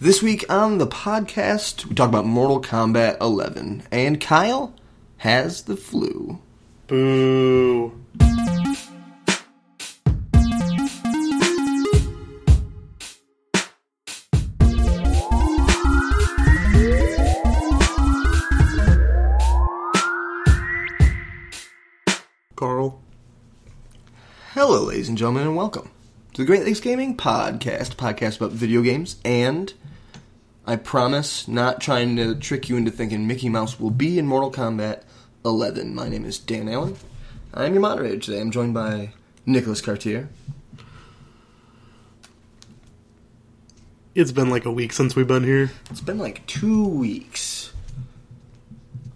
This week on the podcast, we talk about Mortal Kombat 11, and Kyle has the flu. Boo. Carl. Hello, ladies and gentlemen, and welcome to the Great Lakes Gaming Podcast, a podcast about video games, and I promise not trying to trick you into thinking Mickey Mouse will be in Mortal Kombat 11. My name is Dan Allen. I'm your moderator today. I'm joined by Nicholas Cartier. It's been like a week since we've been here. It's been like two weeks.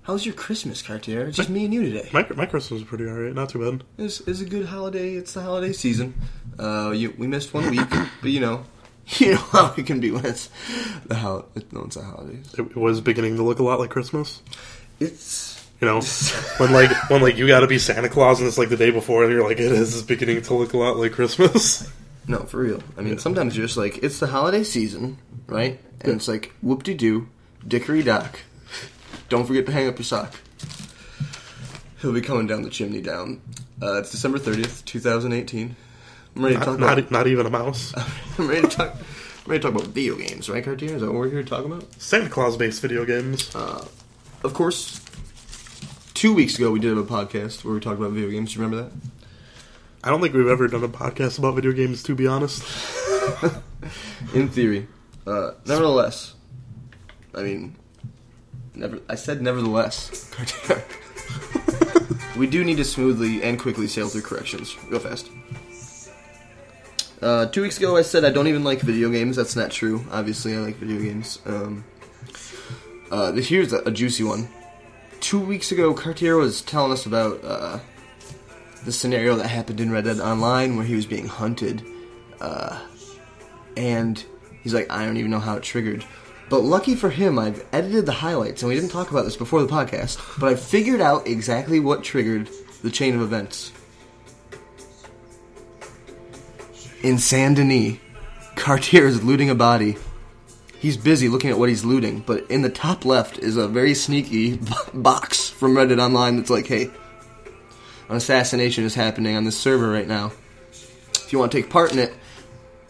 How's your Christmas, Cartier? It's just me and you today. My, my Christmas was pretty alright, not too bad. It's, it's a good holiday. It's the holiday season. Uh, you, we missed one week, but you know, you know how it can be when it's the how no, it's the holidays. It was beginning to look a lot like Christmas. It's You know, when like when like you got to be Santa Claus and it's like the day before, and you're like, it is it's beginning to look a lot like Christmas. no for real. I mean, sometimes you're just like it's the holiday season, right? And Yeah. it's like whoop de doo, dickory dock. Don't forget to hang up your sock. He'll be coming down the chimney down. Uh, it's December thirtieth, two thousand eighteen. I'm ready to talk Not, about. not, not even a mouse. I'm ready to talk. I'm ready to talk about video games, right, Cartier? Is that what we're here to talk about? Santa Claus based video games. Of course, two weeks ago we did a podcast where we talked about video games. Do you remember that? I don't think we've ever done a podcast about video games, to be honest. In theory. Uh, nevertheless, I mean, never. I said nevertheless. we do need to smoothly and quickly sail through corrections real fast. Uh, two weeks ago, I said I don't even like video games. That's not true. Obviously, I like video games. Um, uh, here's a, a juicy one. Two weeks ago, Cartier was telling us about uh, the scenario that happened in Red Dead Online where he was being hunted. Uh, and he's like, I don't even know how it triggered. But lucky for him, I've edited the highlights, and we didn't talk about this before the podcast, but I figured out exactly what triggered the chain of events. In Saint Denis, Cartier is looting a body. He's busy looking at what he's looting, but in the top left is a very sneaky box from Red Dead Online that's like, hey, an assassination is happening on this server right now. If you want to take part in it,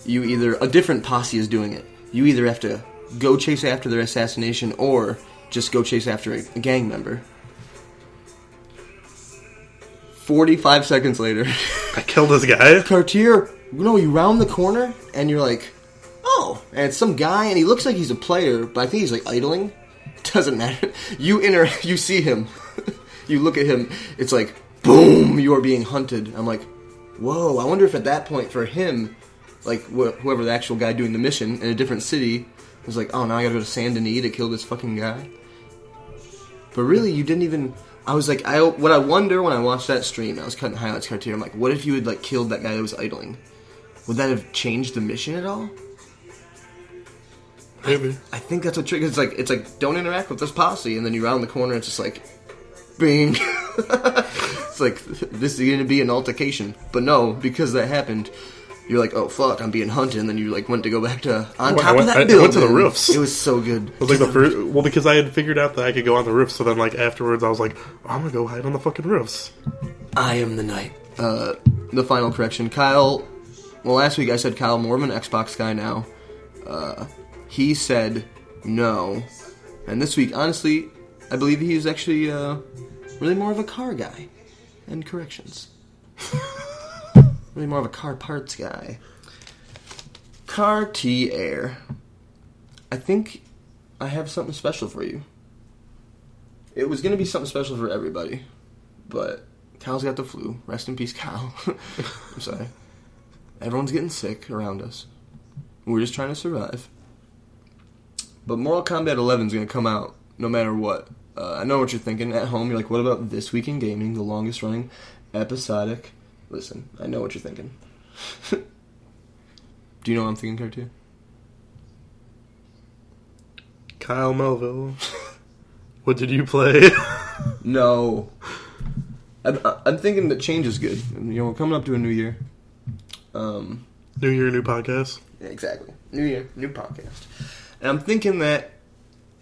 you either a different posse is doing it. You either have to go chase after their assassination or just go chase after a, a gang member. 45 seconds later, I killed this guy. Cartier, you know, you round the corner and you're like, oh, and it's some guy and he looks like he's a player, but I think he's like idling. Doesn't matter. You enter, you see him, you look at him. It's like, boom, you are being hunted. I'm like, whoa. I wonder if at that point for him, like wh- whoever the actual guy doing the mission in a different city was like, oh, now I gotta go to Saint Denis to kill this fucking guy. But really, you didn't even. I was like, I what I wonder when I watched that stream, I was cutting highlights Cartier. I'm like, what if you had like killed that guy that was idling? Would that have changed the mission at all? Maybe. I think that's what triggers. It's like it's like don't interact with this posse, and then you round the corner, and it's just like, bing. it's like this is going to be an altercation, but no, because that happened. You're like, oh fuck, I'm being hunted, and then you like went to go back to on Well, top went- of that I- I went to the roofs. It was so good. It was like the first. Well, because I had figured out that I could go on the roof, so then like afterwards, I was like, I'm gonna go hide on the fucking roofs. I am the knight. Uh, the final correction, Kyle. Well, last week I said Kyle more of an Xbox guy now. Uh, he said no, and this week, honestly, I believe he's actually uh, really more of a car guy. And corrections. really more of a car parts guy. Car T Air. I think I have something special for you. It was going to be something special for everybody, but Kyle's got the flu. Rest in peace, Kyle. I'm sorry. Everyone's getting sick around us. We're just trying to survive. But Mortal Kombat 11 is going to come out no matter what. Uh, I know what you're thinking at home. You're like, what about This Week in Gaming, the longest running episodic? Listen, I know what you're thinking. Do you know what I'm thinking, Cartier? Kyle Melville. what did you play? No. I'm, I'm thinking that change is good. You know, we're coming up to a new year. Um, new year, new podcast. Exactly. New year, new podcast. And I'm thinking that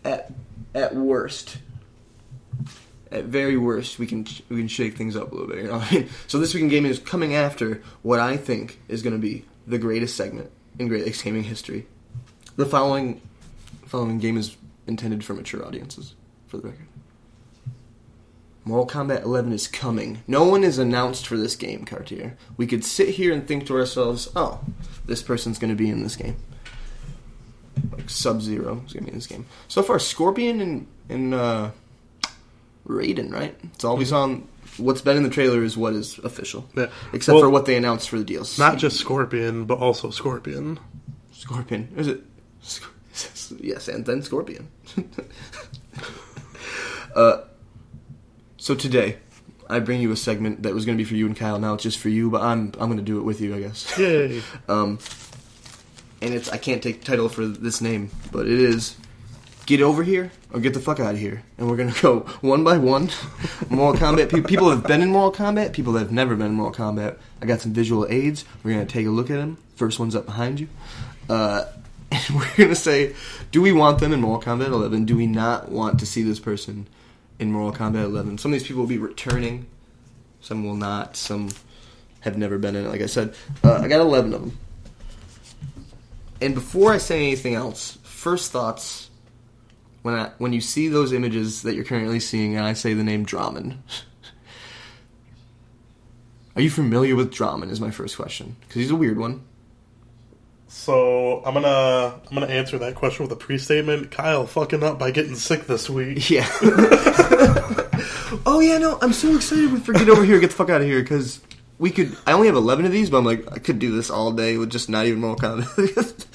at at worst, at very worst, we can we can shake things up a little bit. You know I mean? So this week in gaming is coming after what I think is going to be the greatest segment in Great Lakes gaming history. The following following game is intended for mature audiences, for the record. Mortal Kombat 11 is coming. No one is announced for this game, Cartier. We could sit here and think to ourselves, oh, this person's going to be in this game. Like Sub Zero is going to be in this game. So far, Scorpion and, and uh, Raiden, right? It's always on. What's been in the trailer is what is official. Yeah. Except Well, for what they announced for the DLC. Not just Scorpion, but also Scorpion. Scorpion. Is it? Sc- Yes, and then Scorpion. uh, so today, I bring you a segment that was going to be for you and Kyle. Now it's just for you, but I'm I'm going to do it with you, I guess. Yay! Um, and it's I can't take title for this name, but it is get over here or get the fuck out of here. And we're gonna go one by one. Mortal Kombat. Pe- people have been in Mortal Kombat. People that have never been in Mortal Kombat. I got some visual aids. We're gonna take a look at them. First one's up behind you. Uh, and we're gonna say, do we want them in Mortal Kombat 11? Do we not want to see this person in Mortal Kombat 11? Some of these people will be returning. Some will not. Some have never been in it. Like I said, uh, I got 11 of them. And before I say anything else, first thoughts when I, when you see those images that you're currently seeing, and I say the name Drahmin. Are you familiar with Drahmin? Is my first question because he's a weird one. So I'm gonna I'm gonna answer that question with a pre-statement. Kyle fucking up by getting sick this week. Yeah. oh yeah, no, I'm so excited We get over here, get the fuck out of here, because we could. I only have 11 of these, but I'm like, I could do this all day with just not even Mortal Kombat.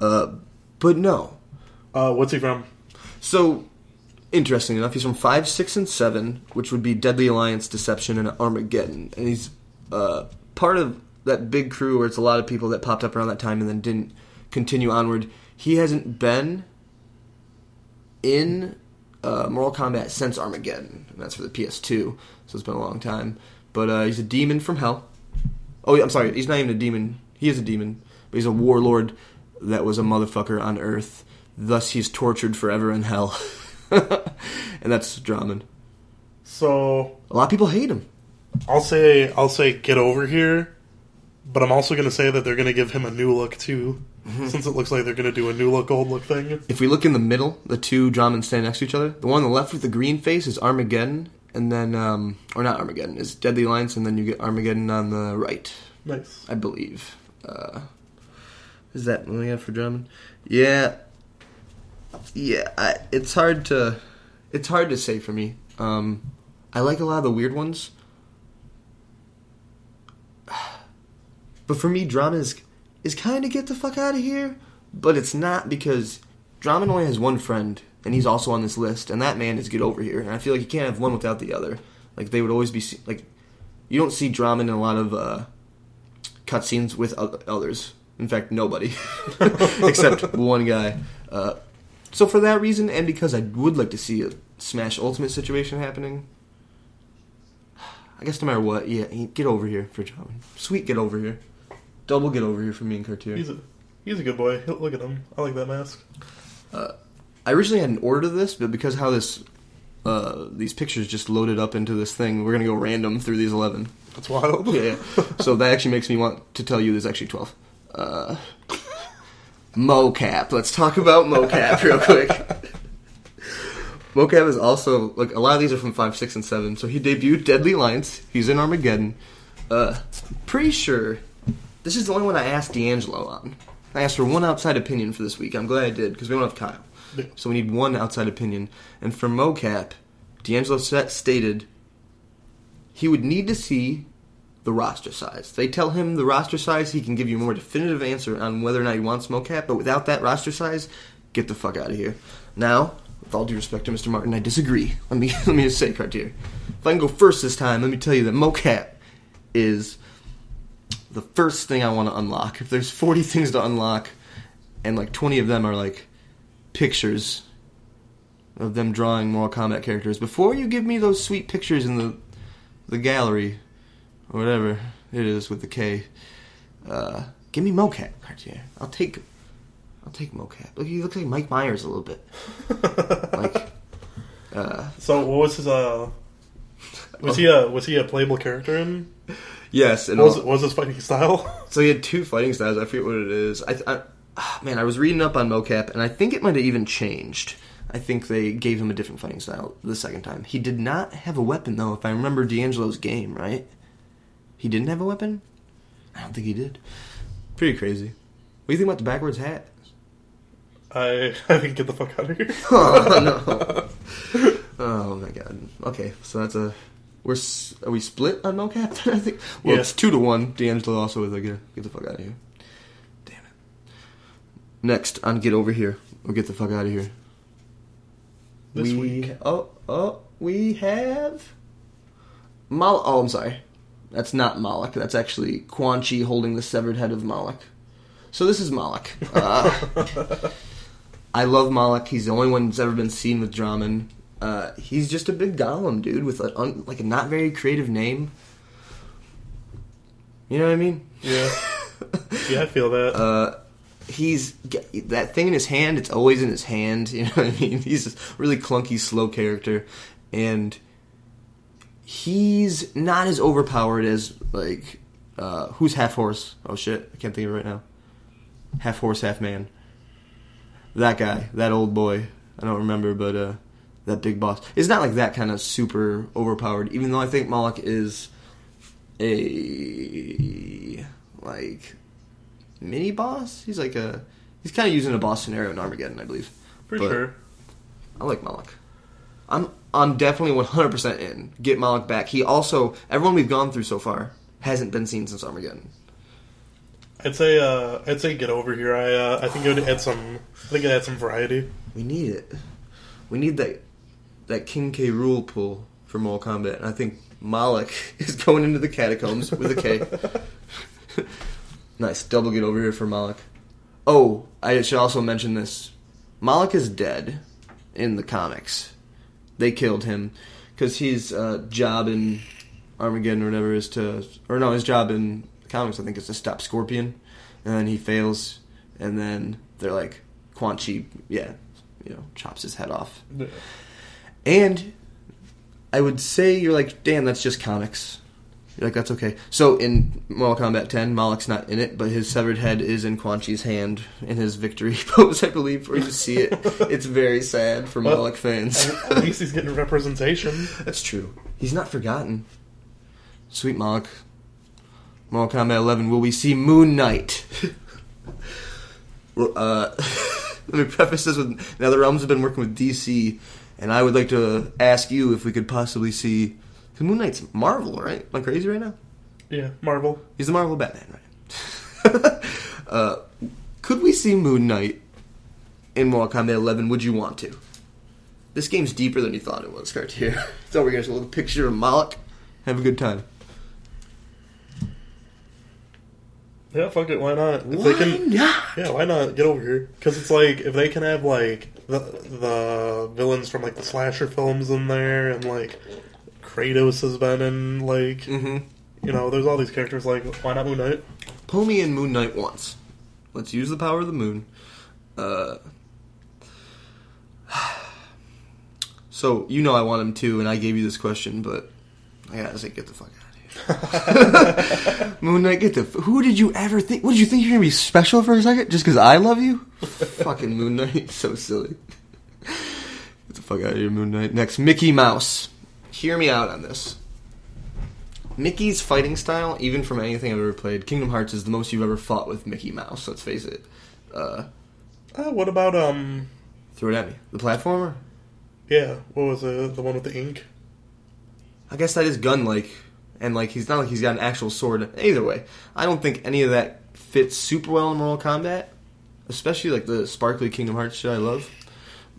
uh, but no. Uh, what's he from? So, interesting enough, he's from 5, 6, and 7, which would be Deadly Alliance, Deception, and Armageddon. And he's uh, part of that big crew where it's a lot of people that popped up around that time and then didn't continue onward. He hasn't been in uh, Mortal Kombat since Armageddon, and that's for the PS2, so it's been a long time. But uh, he's a demon from hell. Oh, yeah, I'm sorry, he's not even a demon. He is a demon, but he's a warlord that was a motherfucker on Earth. Thus, he's tortured forever in hell. and that's Drahmin. So A lot of people hate him. I'll say I'll say get over here, but I'm also gonna say that they're gonna give him a new look too, since it looks like they're gonna do a new look old look thing. If we look in the middle, the two Drahmins stand next to each other. The one on the left with the green face is Armageddon, and then, um, or not Armageddon, is Deadly Alliance, and then you get Armageddon on the right. Nice. I believe. Uh, is that what we have for Drahmin? Yeah, yeah. I, it's hard to, it's hard to say for me. Um, I like a lot of the weird ones, but for me, drama is is kind of get the fuck out of here. But it's not because Drahmin only has one friend, and he's also on this list, and that man is get over here. And I feel like you can't have one without the other. Like they would always be like, you don't see Drahmin in a lot of. Uh, cutscenes with others. In fact, nobody except one guy. Uh, so for that reason, and because I would like to see a Smash Ultimate situation happening, I guess no matter what, yeah, get over here for John. Sweet, get over here. Double get over here for me and Cartier. He's a he's a good boy. Look at him. I like that mask. I originally had an order to this, but because how this uh, these pictures just loaded up into this thing, we're gonna go random through these eleven. That's wild. Yeah, yeah. so that actually makes me want to tell you there's actually 12. Uh, Mokap. Let's talk about Mokap real quick. Mokap is also, like, a lot of these are from 5, 6, and 7. So he debuted Deadly Alliance. He's in Armageddon. Uh, pretty sure this is the only one I asked D'Angelo on. I asked for one outside opinion for this week. I'm glad I did, because we don't have Kyle. Yeah. So we need one outside opinion. And for Mokap, D'Angelo stated he would need to see the roster size. They tell him the roster size, he can give you a more definitive answer on whether or not he wants Mokap, but without that roster size, get the fuck out of here. Now, with all due respect to Mr. Martin, I disagree. Let me let me just say, Cartier. If I can go first this time, let me tell you that Mokap is the first thing I want to unlock. If there's 40 things to unlock, and like 20 of them are like pictures of them drawing Mortal Kombat characters, before you give me those sweet pictures in the the gallery or whatever it is with the K, uh, give me Mokap Cartier. I'll take I'll take Mokap. Look, he looks like Mike Myers a little bit. like, uh, So what was his uh? Was he a was he a playable character in? Yes, and What was, all- was his fighting style? so he had two fighting styles. I forget what it is. I, I ah, man, I was reading up on Mokap, and I think it might have even changed. I think they gave him a different fighting style the second time. He did not have a weapon though. If I remember D'Angelo's game right, he didn't have a weapon. I don't think he did. Pretty crazy. What do you think about the backwards hat? I I think get the fuck out of here. oh no! Oh my god. Okay, so that's a we're are we split on Mokap? I think. Well, Yeah. it's two to one. D'Angelo also is like get, get the fuck out of here. Damn it. Next on get over here or get the fuck out of here. This we, week. Oh oh we have Mal. Oh, I'm sorry. That's not Moloch. That's actually Quan Chi holding the severed head of Moloch. So this is Moloch. Uh, I love Moloch. He's the only one that's ever been seen with Drahmin. Uh, he's just a big golem, dude, with a, un, like a not very creative name. You know what I mean? Yeah, yeah, I feel that. Uh, he's that thing in his hand. It's always in his hand. You know what I mean? He's a really clunky, slow character, and he's not as overpowered as like uh, who's half horse. Oh shit, I can't think of it right now. Half horse, half man. That guy, that old boy. I don't remember, but uh, that big boss. It's not like that kind of super overpowered. Even though I think Moloch is a like mini boss. He's like a he's kind of using a boss scenario in Armageddon, I believe. For but- sure. I like Moloch. I'm I'm definitely 100% in. Get Moloch back. He also everyone we've gone through so far hasn't been seen since Armageddon. I'd say uh, I'd say get over here. I uh, I think it would add some. I think it add some variety. We need it. We need that that King K. Rool pull for Mortal Kombat. And I think Moloch is going into the catacombs with a K. nice double get over here for Moloch. Oh, I should also mention this. Moloch is dead in the comics. They killed him because his uh, job in Armageddon or whatever is to, or no, his job in comics I think is to stop Scorpion, and then he fails, and then they're like, Quan Chi, yeah, you know, chops his head off. And I would say you're like, damn, that's just comics. You're like, that's okay. So in Mortal Kombat 10, Moloch's not in it, but his severed head is in Quan Chi's hand in his victory pose, I believe, where you see it. It's very sad for Well, Moloch fans. At least he's getting representation. That's true. He's not forgotten. Sweet Moloch. Mortal Kombat 11, will we see Moon Knight? Uh, let me preface this with now the Realms have been working with DC, and I would like to ask you if we could possibly see. Because Moon Knight's Marvel, right? Am I crazy right now? Yeah, Marvel. He's the Marvel Batman, right? uh, could we see Moon Knight in Mortal Kombat 11? Would you want to? This game's deeper than you thought it was, Cartier. it's over here. It's a little picture of Moloch. Have a good time. Yeah, fuck it. Why not? If Why they can, not? yeah, why not get over here? Because it's like if they can have like the the villains from like the slasher films in there, and like Kratos has been in like Mm-hmm. you know, there's all these characters. Like, why not Moon Knight? Pull me in Moon Knight once. Let's use the power of the moon. Uh, so you know I want him to, and I gave you this question, but I gotta say, get the fuck out. Moon Knight, get the. Who did you ever think? What did you think you're gonna be special for a second? Just because I love you? Fucking Moon Knight, so silly. Get the fuck out of here, Moon Knight. Next, Mickey Mouse. Hear me out on this. Mickey's fighting style, even from anything I've ever played, Kingdom Hearts is the most you've ever fought with Mickey Mouse. Let's face it. Uh, Uh, what about um? throw it at me. The platformer. Yeah, what was it? The one with the ink? I guess that is gun-like, and like he's not like he's got an actual sword. Either way, I don't think any of that fits super well in Mortal Kombat, especially like the sparkly Kingdom Hearts shit I love.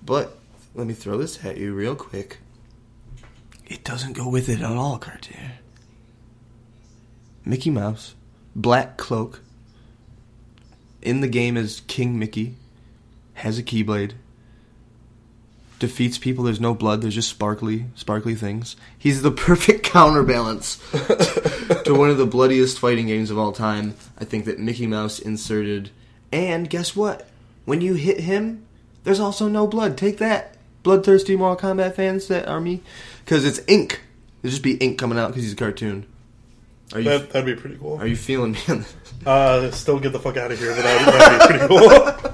But let me throw this at you real quick. It doesn't go with it at all, Cartier. Mickey Mouse, black cloak. In the game as King Mickey, has a keyblade, defeats people. There's no blood. There's just sparkly, sparkly things. He's the perfect counterbalance to one of the bloodiest fighting games of all time. I think that Mickey Mouse inserted, and guess what? when you hit him, there's also no blood. Take that, bloodthirsty Mortal Kombat fans that are me, because it's ink. There'll just be ink coming out because he's a cartoon. Are you That, that'd be pretty cool. are you feeling me? Uh, still get the fuck out of here, but that'd, that'd be pretty cool.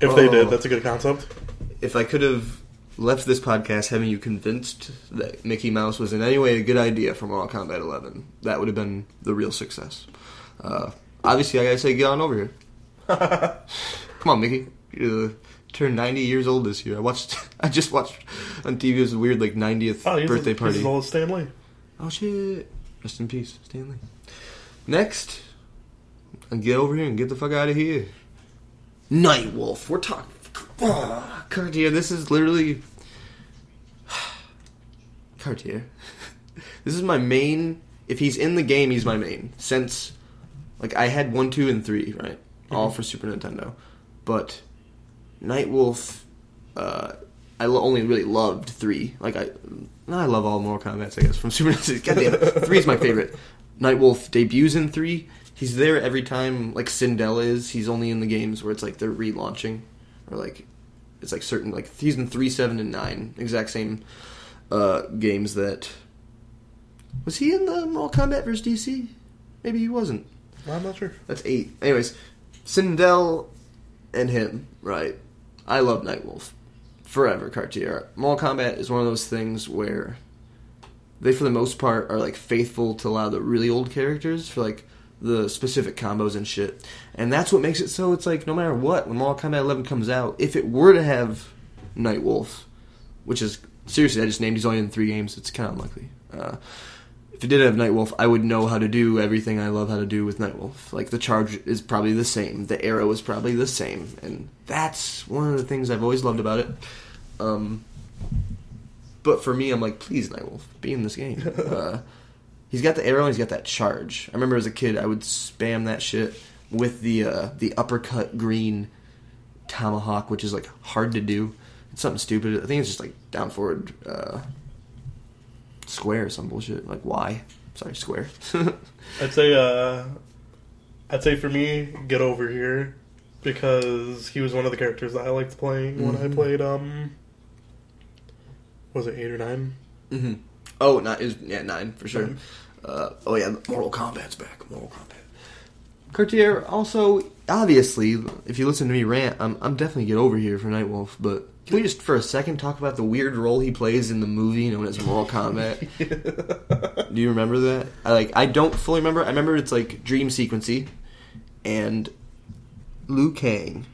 if they Oh. did, that's a good concept. if I could have left this podcast having you convinced that Mickey Mouse was in any way a good idea for Mortal Kombat 11, that would have been the real success. Uh, obviously, I gotta say, get on over here. Come on, Mickey. You turned 90 years old this year. I watched. I just watched on TV. It was a weird like 90th Oh, birthday he's party. as old as Stan Oh shit! Rest in peace, Stan Lee. Next, and get over here and get the fuck out of here. Nightwolf. We're talking. Oh, Cartier. This is literally Cartier. This is my main. If he's in the game, he's my main. Since, like, I had one, two, and three, right? All for Super Nintendo, but Nightwolf. Uh, I only really loved three. Like I, I love all Mortal Kombat's. I guess from Super Nintendo. Goddamn, three is my favorite. Nightwolf debuts in three. He's there every time. Like Sindel is. He's only in the games where it's like they're relaunching, or like it's like certain like season three, seven, and nine. Exact same uh, games that. Was he in the Mortal Kombat vs DC? Maybe he wasn't. I'm not sure. That's eight. Anyways, Sindel and him, right? I love Nightwolf. Forever, Cartier. Mortal Kombat is one of those things where they, for the most part, are like faithful to a lot of the really old characters for like the specific combos and shit. And that's what makes it so it's like no matter what, when Mortal Kombat 11 comes out, if it were to have Nightwolf, which is seriously, I just named he's only in three games, it's kind of unlikely. Uh, if it did have Nightwolf, I would know how to do everything I love how to do with Nightwolf. Like the charge is probably the same, the arrow is probably the same, and that's one of the things I've always loved about it. Um, but for me, I'm like, please, Nightwolf, be in this game. uh, he's got the arrow, and he's got that charge. I remember as a kid, I would spam that shit with the uh, the uppercut green tomahawk, which is like hard to do. It's something stupid. I think it's just like down forward. Uh, square or some bullshit like why? Sorry, square. I'd say, uh, I'd say for me, get over here because he was one of the characters that I liked playing when I Mhm. played. Um, was it eight or nine? hmm Oh, not is yeah nine for sure. Nine. Uh, oh yeah, Mortal Kombat's back. Mortal Kombat. Cartier also obviously, if you listen to me rant, I'm I'm definitely get over here for Nightwolf. But can we just for a second talk about the weird role he plays in the movie known as Mortal Kombat? Do you remember that? I like I don't fully remember. I remember it's like dream sequency, and Liu Kang,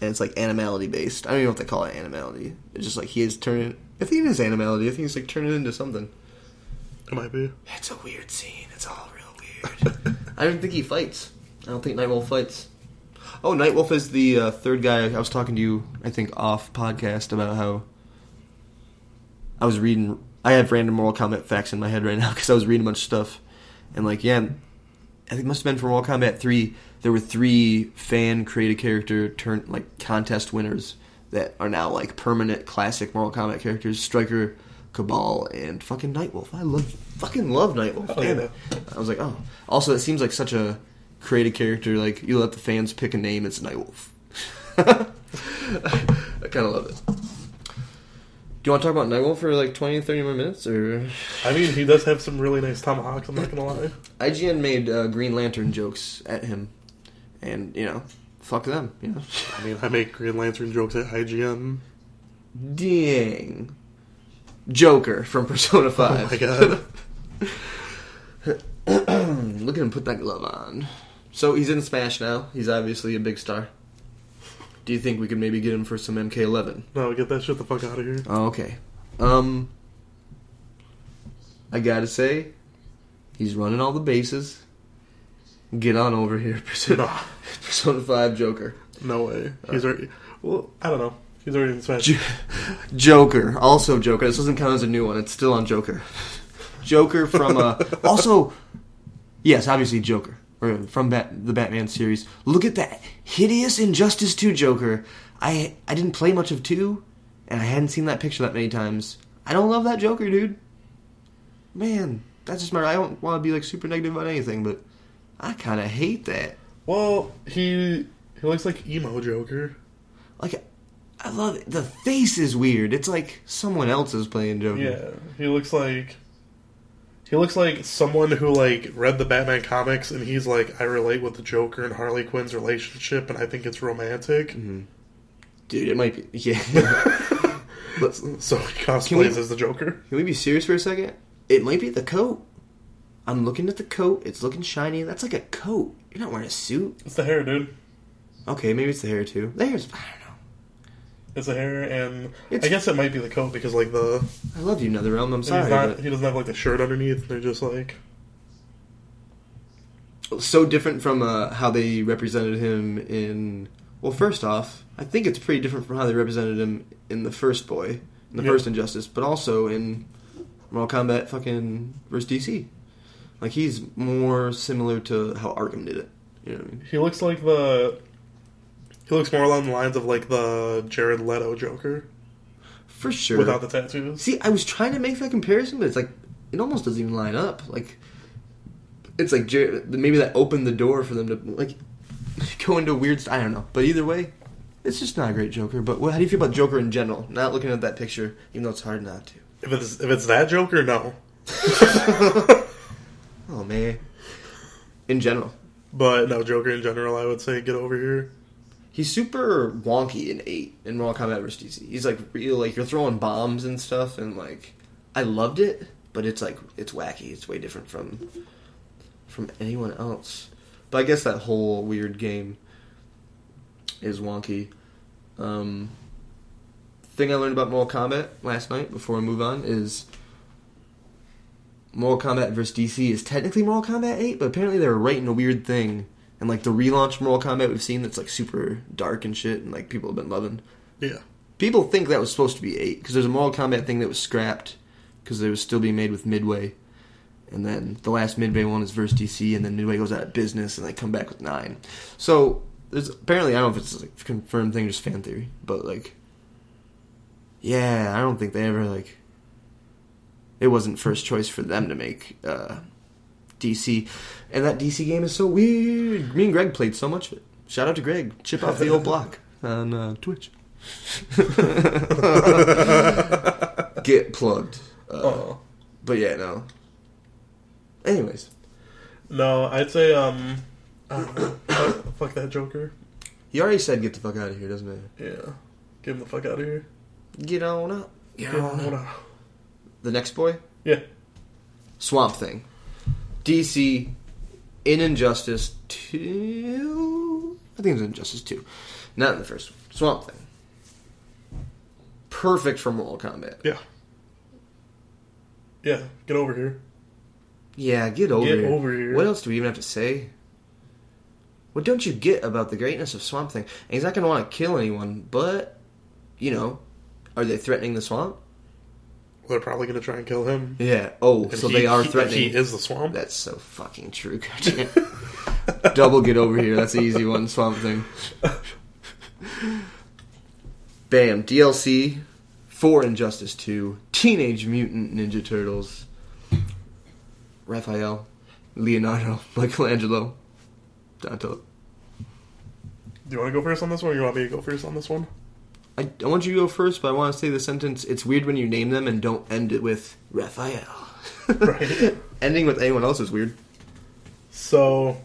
and it's like animality based. I don't even know what they call it animality. It's just like he is turning. I think it is animality. I think he's like turning into something. It might be. It's a weird scene. It's all real weird. I don't think he fights. I don't think Nightwolf fights. Oh, Nightwolf is the uh, third guy. I was talking to you, I think, off podcast about how I was reading. I have random Mortal Kombat facts in my head right now because I was reading a bunch of stuff, and like, yeah, I think it must have been for Mortal Kombat three. There were three fan created character turn like contest winners that are now like permanent classic Mortal Kombat characters: Stryker, Cabal, and fucking Nightwolf. I love fucking love Nightwolf. Oh, Damn yeah. it. I was like, oh. Also, it seems like such a created character. Like you let the fans pick a name, it's Nightwolf. I kind of love it. Do you want to talk about Nightwolf for like 20, 30 more minutes, or I mean, he does have some really nice tomahawks. I'm not gonna lie. IGN made uh, Green Lantern jokes at him, and you know, fuck them. You know, I mean, I make Green Lantern jokes at IGN. dang. Joker from Persona Oh Five. my god. Look at him put that glove on. So he's in Smash now. He's obviously a big star. Do you think we could maybe get him for some MK11? no, get that shit the fuck out of here. Oh, okay. Um, I gotta say, he's running all the bases. Get on over here, Persona, No, Persona Five Joker. no way. He's already. Well, I don't know. He's already in Smash. Jo- Joker, also Joker. This doesn't count as a new one. It's still on Joker. Joker from uh, also, yes, obviously Joker or from Bat- the Batman series. Look at that hideous Injustice Two Joker. I I didn't play much of two, and I hadn't seen that picture that many times. I don't love that Joker, dude. Man, that's just my. I don't want to be like super negative about anything, but I kind of hate that. Well, he He looks like emo Joker. Like, I love it. The face is weird. It's like someone else is playing Joker. Yeah, he looks like he looks like someone who like read the Batman comics and he's like, I relate with the Joker and Harley Quinn's relationship, and I think it's romantic. Mm-hmm. Dude, it might be. Yeah. So he cosplays we- as the Joker. can we be serious for a second? It might be the coat. I'm looking at the coat. It's looking shiny. That's like a coat. You're not wearing a suit. It's the hair, dude. Okay, maybe it's the hair too. The hair's. I don't know. It's the hair, and It's- I guess it might be the coat because like the I love you, NetherRealm. I'm he's sorry. not, he doesn't have like the shirt underneath. They're just like but so different from uh, how they represented him in. Well, first off, I think it's pretty different from how they represented him in the first Boy, in the Yeah. first Injustice, but also in Mortal Kombat fucking versus DC. Like he's more similar to how Arkham did it. You know what I mean? he looks like the he looks more along the lines of like the Jared Leto Joker For sure. without the tattoos. See, I was trying to make that comparison, but it's like it almost doesn't even line up. Like it's like Jer- maybe that opened the door for them to like go into weird. St- I don't know, but either way, it's just not a great Joker. But what, how do you feel about Joker in general? Not looking at that picture, even though it's hard not to. If it's if it's that Joker, no. Oh man, in general, But no, Joker in general, I would say get over here. he's super wonky in eight in Mortal Kombat vs DC. He's like real, like you're throwing bombs and stuff, and like I loved it, but it's like it's wacky. It's way different from from anyone else. But I guess that whole weird game is wonky. Um, thing I learned about Mortal Kombat last night before we move on is Mortal Kombat vs DC is technically Mortal Kombat 8, but apparently they were writing a weird thing. And like the relaunch Mortal Kombat we've seen that's like super dark and shit, and like people have been loving. Yeah. People think that was supposed to be 8 because there's a Mortal Kombat thing that was scrapped because it was still being made with Midway. And then the last Midway one is versus DC, and then Midway goes out of business, and they come back with 9. So there's apparently I don't know if it's a confirmed thing, just fan theory, but like, yeah, I don't think they ever like. It wasn't first choice for them to make uh, DC, and that DC game is so weird. Me and Greg played so much of it. Shout out to Greg, chip off the old block on uh, Twitch. Get plugged. Uh, Oh. But yeah, no. Anyways, No, I'd say um uh, fuck that Joker. he already said get the fuck out of here, doesn't he? Yeah. Get him the fuck out of here. Get on up. Get Get on on up. up. The next boy, Yeah. Swamp Thing. DC in Injustice 2. I think it was Injustice 2. Not in the first one. Swamp Thing. Perfect for Mortal Kombat. Yeah. Yeah. Get over here. Yeah, get over Get here. over here. What else do we even have to say? What don't you get about the greatness of Swamp Thing? And he's not going to want to kill anyone, but, you know, are they threatening the swamp? They're probably gonna try and kill him. Yeah. Oh, And so he- they are he- threatening. He is the swamp. That's so fucking true, Double get over here. That's the easy one. Swamp Thing. Bam. DLC for Injustice 2. Teenage Mutant Ninja Turtles. Raphael. Leonardo. Michelangelo. Donatello. Do you want to go first on this one, or you want me to go first on this one? I, I want you to go first, but I want to say the sentence. It's weird when you name them and don't end it with Raphael. Right. Ending with anyone else is weird. So,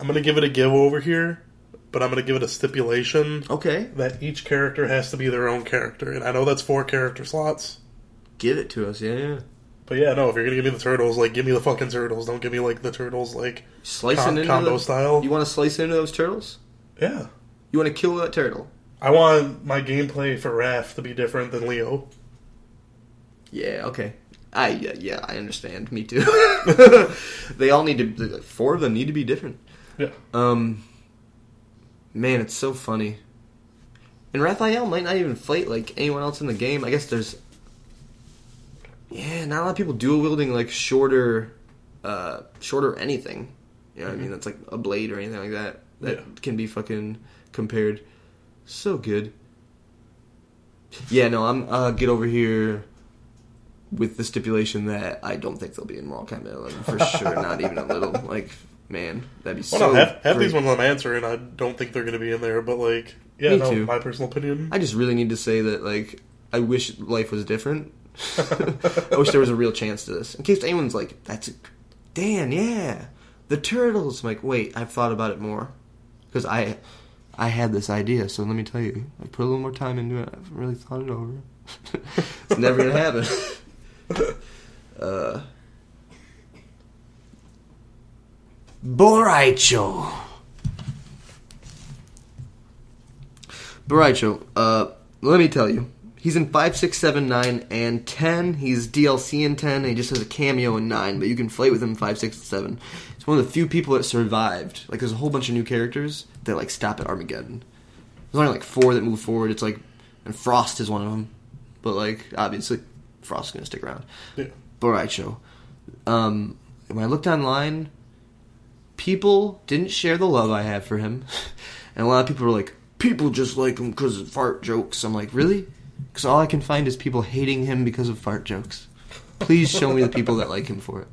I'm gonna give it a give over here, but I'm gonna give it a stipulation Okay. that each character has to be their own character, and I know that's four character slots. Give it to us, yeah, yeah. But yeah, no, if you're gonna give me the turtles, like give me the fucking turtles. Don't give me like the turtles like Slicing com- into combo the- style. You want to slice into those turtles? yeah. You want to kill that turtle? I want my gameplay for Raph to be different than Leo. Yeah, okay. I yeah, yeah, I understand. Me too. they all need to. Four of them need to be different. Yeah. Um, man, it's so funny. And Raphael might not even fight like anyone else in the game. I guess there's. Yeah, not a lot of people dual wielding like shorter, uh, shorter anything. You know what I mean? That's like a blade or anything like that that Yeah. can be fucking compared. So good. Yeah, no, I'm uh get over here with the stipulation that I don't think they'll be in Mortal Kombat 11 for sure. Not even a little. Like, man, that'd be Well, so. no, half, half these ones I'm answering, I don't think they're going to be in there. But like, yeah, Me no, too. my personal opinion. I just really need to say that like I wish life was different. I wish there was a real chance to this. In case anyone's like, "That's a, Dan, yeah, the turtles." I'm like, wait, I've thought about it more because I I had this idea. So let me tell you, I put a little more time into it. I haven't really thought it over. it's never gonna happen. uh, Bo' Rai Cho. Boraicho, uh, let me tell you. He's in 5, 6, 7, 9, and 10. He's DLC in 10, and he just has a cameo in 9, but you can fight with him in 5, 6, and 7. One of the few people that survived. Like, there's a whole bunch of new characters that, like, stop at Armageddon. There's only, like, four that move forward. It's like, and Frost is one of them. But, like, obviously, Frost's gonna stick around. Yeah. Bo' Rai Cho. Um, when I looked online, people didn't share the love I have for him, and a lot of people were like, "People just like him because of fart jokes." I'm like, "Really?" Because all I can find is people hating him because of fart jokes. Please show me the people that like him for it.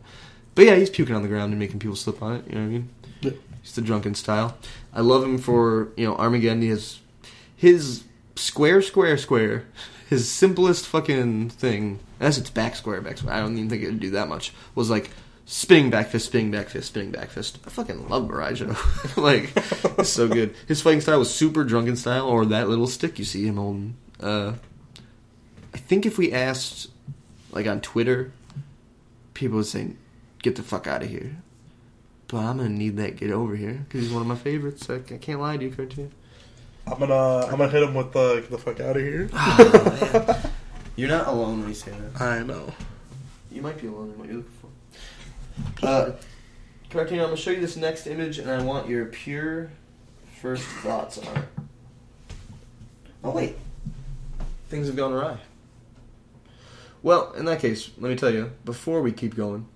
But yeah, he's puking on the ground and making people slip on it. You know what I mean? Yeah. He's the drunken style. I love him for you know Armageddon. He has his square, square, square. His simplest fucking thing. Unless it's back square, back square. I don't even think it would do that much. Was like spinning back fist, spinning back fist, spinning back fist. I fucking love Bo' Rai Cho. like, it's so good. His fighting style was super drunken style, or that little stick you see him holding. Uh, I think if we asked, like on Twitter, people would say, "Get the fuck out of here." But I'm gonna need that get over here because he's one of my favorites. I, I can't lie to you, cartoon. I'm gonna I'm gonna hit him with the get the fuck out of here. You're not alone when you say that. I know. You might be alone in what you're looking for. Uh, cartoon, I'm gonna show you this next image, and I want your pure first thoughts on it. Oh wait, things have gone awry. Well, in that case, let me tell you before we keep going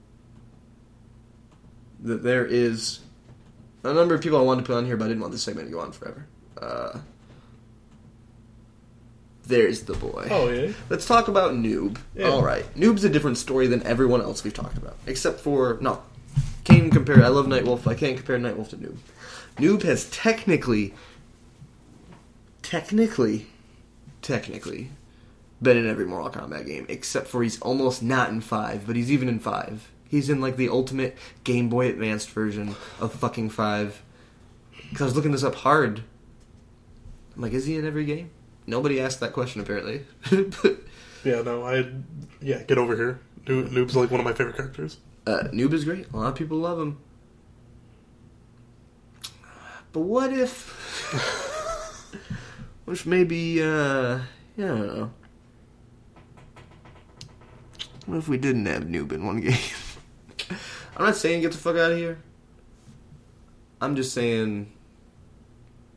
that there is a number of people I wanted to put on here, but I didn't want this segment to go on forever. Uh, there's the boy. Oh yeah. Let's talk about Noob. Yeah. All right, Noob's a different story than everyone else we've talked about, except for no. Can't compare. I love Nightwolf. I can't compare Nightwolf to Noob. Noob has technically, technically, technically, been in every Mortal Kombat game, except for he's almost not in five, but he's even in five. He's in like the ultimate Game Boy Advanced version of fucking five. Because I was looking this up hard. I'm like, is he in every game? Nobody asked that question apparently. but Yeah. No. I. Yeah. Get over here. Noob, Noob's like one of my favorite characters. Uh, Noob is great. A lot of people love him. But what if, which maybe, uh, yeah, I don't know. What if we didn't have Noob in one game? I'm not saying get the fuck out of here. I'm just saying.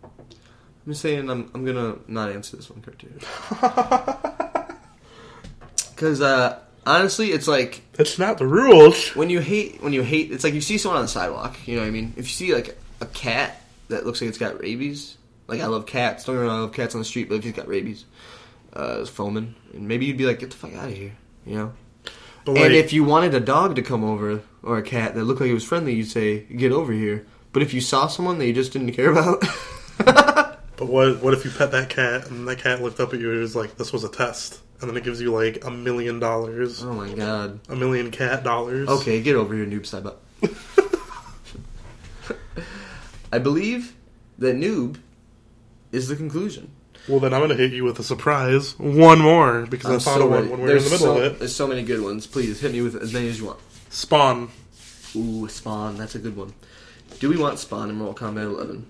I'm just saying I'm I'm gonna not answer this one cartoon. Cause uh, honestly, it's like That's not the rules. when you hate when you hate it's like you see someone on the sidewalk you know what i mean if you see like a cat that looks like it's got rabies like i love cats don't get me wrong i love cats on the street but if he's got rabies uh it's foaming and maybe you'd be like get the fuck out of here you know But and like, if you wanted a dog to come over or a cat that looked like it was friendly you'd say get over here. But if you saw someone that you just didn't care about but what what if you pet that cat and that cat looked up at you and was like, "This was a test," and then it gives you like a million dollars, oh my god. A million cat dollars. okay get over here noob side up i believe that noob is the conclusion Well, then I'm gonna hit you with a surprise. One more because I I'm thought so of one when we were in the middle so, of it. There's so many good ones. Please hit me with as many as you want. Spawn. Ooh, Spawn. That's a good one. Do we want Spawn in Mortal Kombat 11?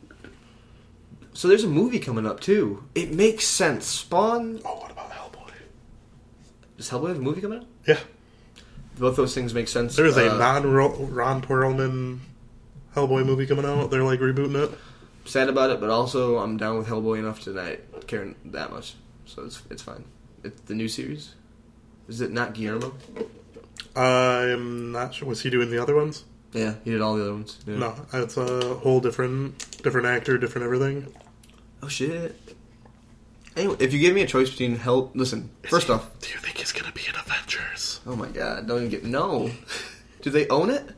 So there's a movie coming up too. It makes sense. Spawn. Oh, what about Hellboy? Does Hellboy have a movie coming out? Yeah, Both those things make sense. there is a Uh, non Ron Perlman Hellboy movie coming out. They're like rebooting it. Sad about it, but also I'm down with Hellboy enough to not care that much. So it's it's fine. It's the new series. Is it not Guillermo? I'm not sure. Was he doing the other ones? Yeah, he did all the other ones. Yeah. No, it's a whole different, different actor, different everything. Oh shit. Anyway, if you give me a choice between Hell, listen. First off, do you think he's gonna be in Avengers? Oh my god, don't even get no. Do they own it?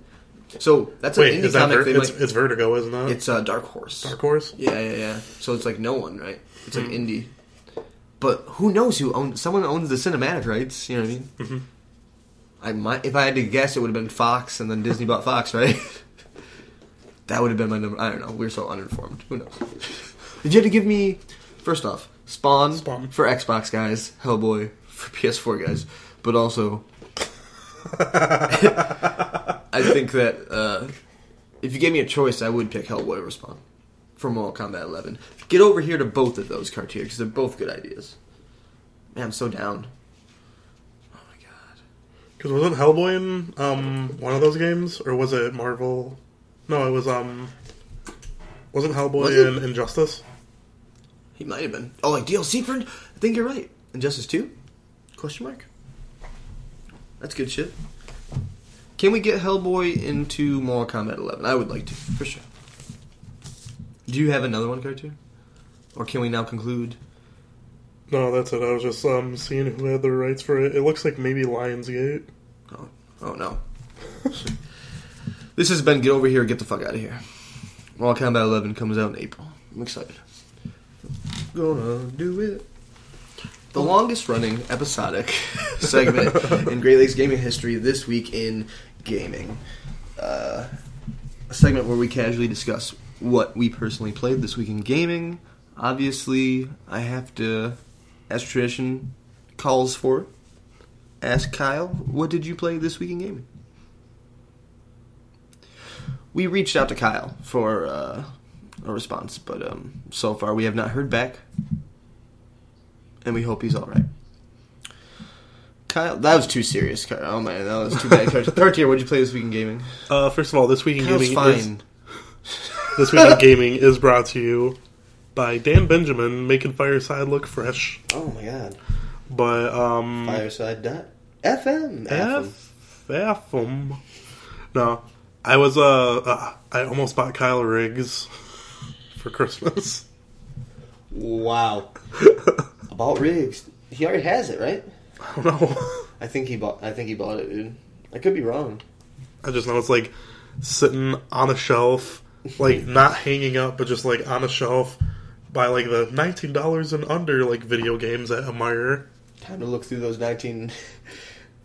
So that's Wait, an indie is that comic. Ver- it's, might, it's Vertigo, isn't it? it's uh, Dark Horse. Dark Horse. Yeah, yeah, yeah. So it's like no one, right? It's like Hmm. indie. But who knows who owns? Someone owns the cinematic rights. You know what I mean? Mhm. I might, if I had to guess, it would have been Fox, and then Disney bought Fox, right? that would have been my number. I don't know. We're so uninformed. Who knows? Did you have to give me first off Spawn, Spawn. for Xbox guys, Hellboy for PS4 guys, but also I think that uh, if you gave me a choice, I would pick Hellboy over from for Mortal Kombat 11. Get over here to both of those cartoons because they're both good ideas. Man, I'm so down. Oh my god. Because wasn't Hellboy in um, one of those games, or was it Marvel? No, it was um. Wasn't Hellboy Was in Injustice? He might have been. Oh, like DLC for? I think you're right. Injustice 2? Question mark? That's good shit. Can we get Hellboy into Mortal Kombat 11? I would like to, for sure. Do you have another one, cartoon? Or can we now conclude? No, that's it. I was just um seeing who had the rights for it. It looks like maybe Lionsgate. Oh, oh no. this has been Get Over Here, Get the Fuck Out of Here. Mortal Kombat 11 comes out in April. I'm excited. Gonna do it. The longest running episodic segment in Great Lakes gaming history this week in gaming. Uh, a segment where we casually discuss what we personally played this week in gaming. Obviously, I have to, as tradition calls for, ask Kyle, what did you play this week in gaming? We reached out to Kyle for uh, a response, but um, so far we have not heard back, and we hope he's all right. Kyle, that was too serious. Kyle. Oh man, that was too bad. Third tier, what did you play this week in gaming? Uh, first of all, this week in Kyle's gaming is, this week in gaming is brought to you by Dan Benjamin, making Fireside look fresh. Oh my god, But um, Fireside dot FM. F F 'em. No, I was uh, uh, I almost bought Kyle Riggs for Christmas. Wow. About Riggs, he already has it, right? I don't know. I think he bought. I think he bought it, dude. I could be wrong. I just know it's like sitting on a shelf, like not hanging up, but just like on a shelf by like the nineteen dollars and under like video games at Amire. Time to look through those 19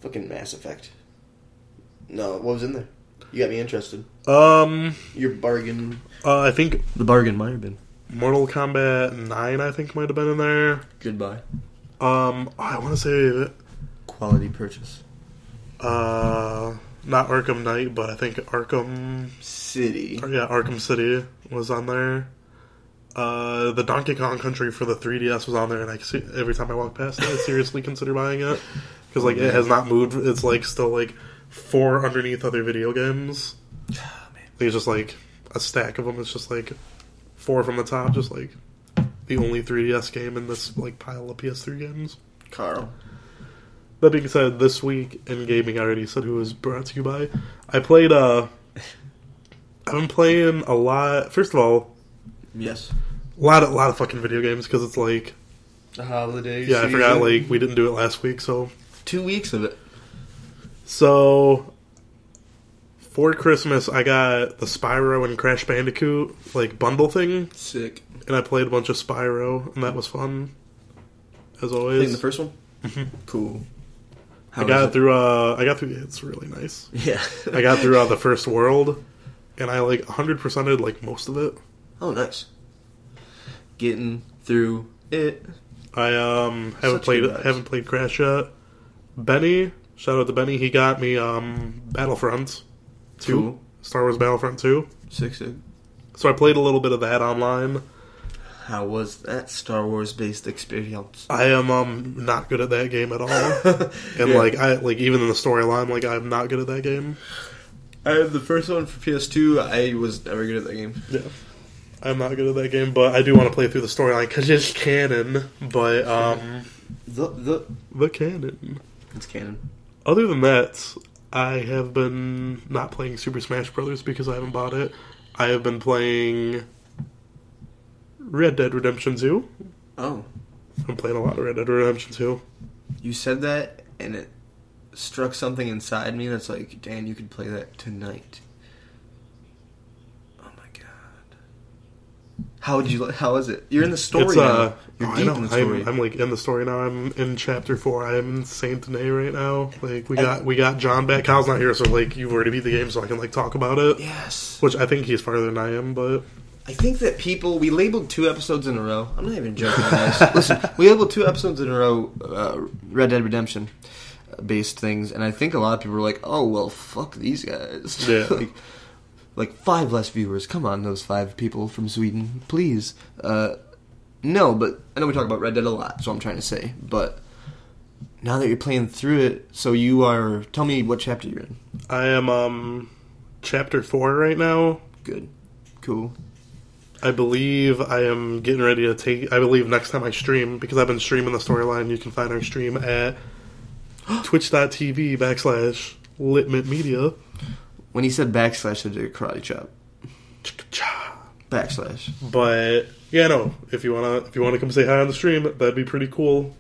fucking Mass Effect. No, what was in there? You got me interested. Um, Your bargain. uh, I think The bargain might have been. Mortal Kombat Nine, I think might have been in there. Goodbye. Um, I want to say Quality purchase. uh, not Arkham Knight, but I think Arkham, City. or yeah, Arkham City was on there. Uh, the Donkey Kong Country for the 3DS was on there, and I see every time I walk past it, I seriously consider buying it because like it has not moved. It's like still like four underneath other video games. Man. It's just like a stack of them. It's just like four from the top, just like the only 3DS game in this like pile of PS3 games. Carl. That being said, this week in gaming, I already said who was brought to you by. I played. uh I've been playing a lot. First of all, Yes. a lot, of, a lot of fucking video games because it's like, The holiday. yeah, I forgot like we didn't do it last week, so two weeks of it. so for Christmas I got the Spyro and Crash Bandicoot like bundle thing, Sick. and I played a bunch of Spyro, and that was fun as always. Playing the first one. Cool. How I got it? through. uh I got through. It's really nice. Yeah. I got through uh, the first world, and I like 100 percented like most of it. oh, nice. Getting through it. I um haven't Such played haven't played Crash yet. Benny, shout out to Benny. He got me um Battlefront two, Cool. Star Wars Battlefront two. Sick, sick. So I played a little bit of that online. How was that Star Wars based experience? I am um not good at that game at all, and Yeah. like I like even in the storyline, like I'm not good at that game. I have the first one for PS2. I was never good at that game. Yeah. I'm not good at that game, but I do want to play through the storyline because it's canon. But um, The the the canon. it's canon. Other than that, I have been not playing Super Smash Brothers because I haven't bought it. I have been playing Red Dead Redemption 2. Oh, I'm playing a lot of Red Dead Redemption 2. you said that, and it struck something inside me that's like, Dan, you could play that tonight. How would you? How is it? You're in the story It's now. uh, You're oh, I deep know. in the story. I'm, I'm like in the story now. I'm in chapter four. I'm in Saint Denis right now. Like we got we got John back. Kyle's not here, so like you've already beat the game, so I can like talk about it. yes. Which I think he's farther than I am, but I think that people we labeled two episodes in a row. I'm not even joking, guys. Listen, we labeled two episodes in a row, uh, Red Dead Redemption uh, based things, and I think a lot of people were like, "Oh well, fuck these guys." Yeah. like, like five less viewers. Come on, those five people from Sweden, please. Uh, no, but I know we talk about Red Dead a lot, so I'm trying to say, but. Now that you're playing through it, so you are. Tell me what chapter you're in. I am um chapter four right now. Good, cool. I believe I am getting ready to take. I believe next time I stream because I've been streaming the storyline. You can find our stream at twitch.tv backslash litmit media. When he said backslash, I did a karate chop. Backslash. But yeah, no. If you wanna, if you wanna come say hi on the stream, that'd be pretty cool.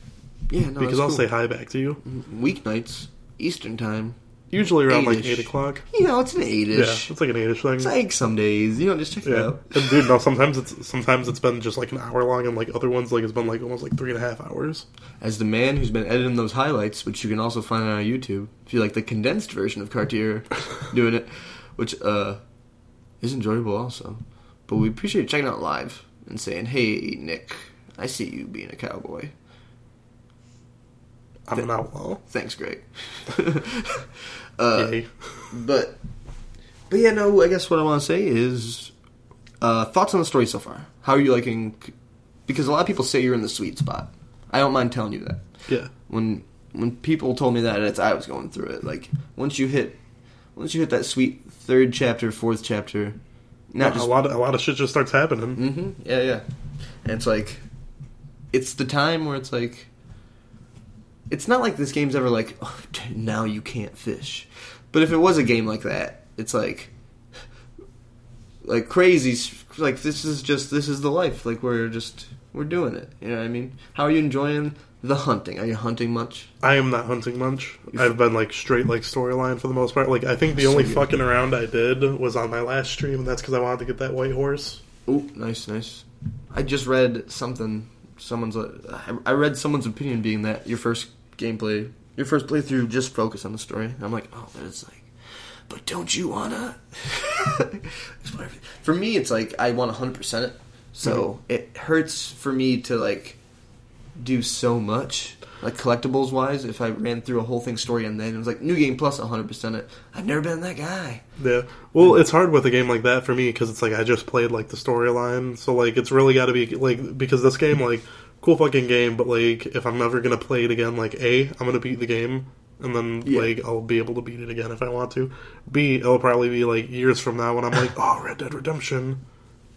Yeah, no, because I'll cool. say hi back to you. Mm-hmm. weeknights, Eastern time. Usually around like Eight-ish. eight o'clock. You know, it's an Yeah, eight-ish. it's like an eight-ish thing. It's like some days, you know, just check it yeah, out. and dude, no. Sometimes it's sometimes it's been just like an hour long, and like other ones, like it's been like almost like three and a half hours. As the man who's been editing those highlights, which you can also find on our YouTube, if you like the condensed version of Cartier doing it, which uh is enjoyable also. But we appreciate you checking out live and saying, "Hey, Nick, I see you being a cowboy." I'm an outlaw. Thanks, Greg. uh. But but yeah, no. I guess what I want to say is uh, thoughts on the story so far. How are you liking? Because a lot of people say you're in the sweet spot. I don't mind telling you that. Yeah. When when people told me that, it's I was going through it. Like once you hit once you hit that sweet third chapter, fourth chapter, not a just lot of a lot of shit just starts happening. Mm-hmm. Yeah, yeah. And it's like, it's the time where it's like, it's not like this game's ever like, oh, now you can't fish. But if it was a game like that, it's like, like crazy. Like this is just this is the life. Like we're just we're doing it. You know what I mean? How are you enjoying the hunting? Are you hunting much? I am not hunting much. I've been like straight like storyline for the most part. Like I think the only good. fucking around I did was on my last stream, and that's because I wanted to get that white horse. Oh, nice, nice. I just read something. Someone's. I read someone's opinion being that your first gameplay, your first playthrough, just focus on the story. And I'm like, oh, it's like, but don't you wanna? for me, it's like I want 100 percent it. So mm-hmm. it hurts for me to like do so much, like collectibles wise. If I ran through a whole thing story and then it was like new game plus 100 percent it, I've never been that guy. Yeah. Well, it's hard with a game like that for me because it's like I just played like the storyline, so like it's really got to be like because this game like cool fucking game, but like if I'm ever gonna play it again, like a I'm gonna beat the game. And then, Yeah. like, I'll be able to beat it again if I want to. B, it'll probably be like years from now when I'm like, "Oh, Red Dead Redemption!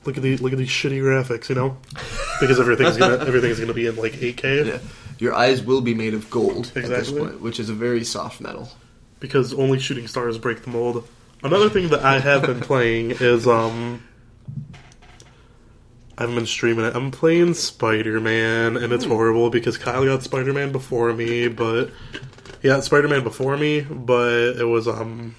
Look at these, look at these shitty graphics," you know? Because everything's gonna, everything's gonna be in like 8K. Yeah. Your eyes will be made of gold at this point, which is a very soft metal. because only shooting stars break the mold. Another thing that I have been playing is um I haven't been streaming it. I'm playing Spider Man and it's horrible because Kyle got Spider Man before me, but yeah, Spider Man before me, but it was um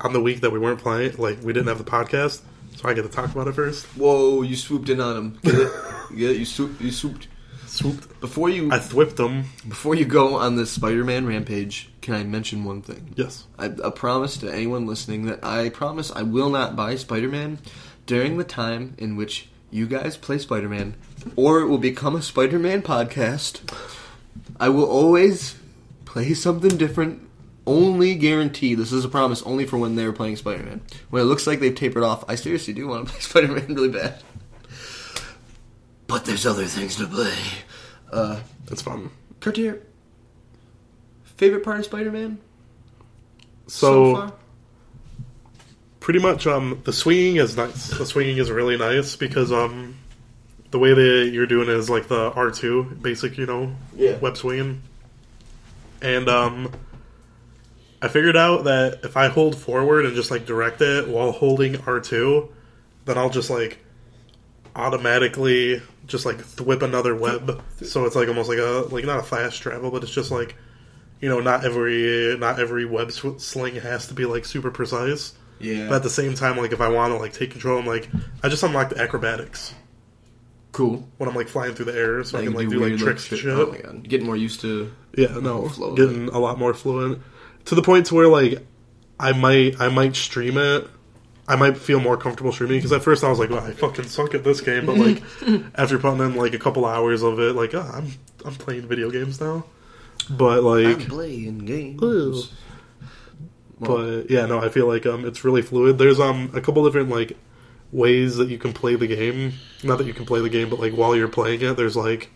on the week that we weren't playing like we didn't have the podcast, so I get to talk about it first. Whoa, you swooped in on him. Get it? Get it? You swooped. You swooped. Swooped. Before you I thwipped him. before you go on this Spider-Man rampage, can I mention one thing? Yes. I, a promise to anyone listening that I promise I will not buy Spider-Man during the time in which you guys play Spider-Man, or it will become a Spider-Man podcast. I will always play something different. Only guarantee this is a promise only for when they're playing Spider-Man. When it looks like they've tapered off, I seriously do want to play Spider-Man really bad. But there's other things to play. Uh, It's fun. Cartier, favorite part of Spider-Man So, far? Pretty much um the swinging is nice. The swinging is really nice because um the way that you're doing it is like the R two basic, you know, Yeah. web swinging. And um I figured out that if I hold forward and just like direct it while holding R two, then I'll just like automatically just like thwip another web. So it's like almost like a like not a fast travel, but it's just like you know not every not every web sling has to be like super precise. Yeah. But at the same time, like if I want to like take control, I'm like I just unlocked acrobatics. Cool. when I'm like flying through the air, so I, Like, can like do, weird, like tricks and shit. Oh my god, getting more used to. Yeah, no, flow getting a lot more fluent to the point to where like I might I might stream it. I might feel more comfortable streaming because at first I was like, well, I fucking suck at this game, but like after putting in like a couple hours of it, like oh, I'm I'm playing video games now. But I'm like, playing games. But yeah, no, I feel like um it's really fluid. There's um a couple different like ways that you can play the game. Not that you can play the game, but like while you're playing it, there's like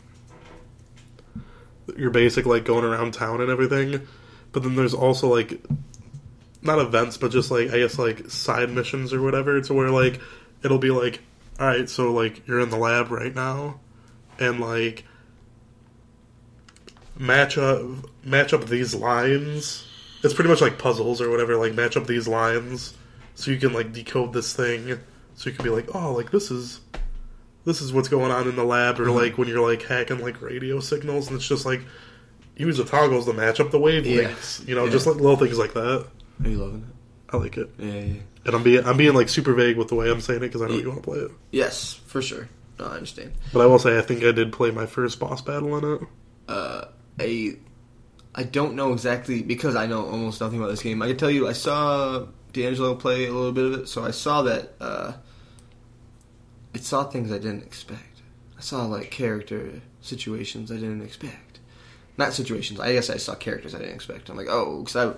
your basic like going around town and everything. But then there's also like not events, but just like I guess like side missions or whatever, to where like it'll be like, all right, so like you're in the lab right now, and like match up match up these lines. It's pretty much like puzzles or whatever. Like match up these lines so you can like decode this thing. So you can be like, oh, like this is this is what's going on in the lab, or like when you're like hacking like radio signals, and it's just like use the toggles to match up the wavelengths. You know, Yeah. just like little things like that. Are you loving it? I like it? Yeah, yeah. and I'm being I'm being like super vague with the way I'm saying it because I know you want to play it. Yes, for sure. No, I understand. But I will say I think I did play my first boss battle in it. Uh, a, I don't know exactly because I know almost nothing about this game. I can tell you, I saw D'Angelo play a little bit of it, so I saw that. Uh, it saw things I didn't expect. I saw like character situations I didn't expect. Not situations. I guess I saw characters I didn't expect. I'm like, oh, because I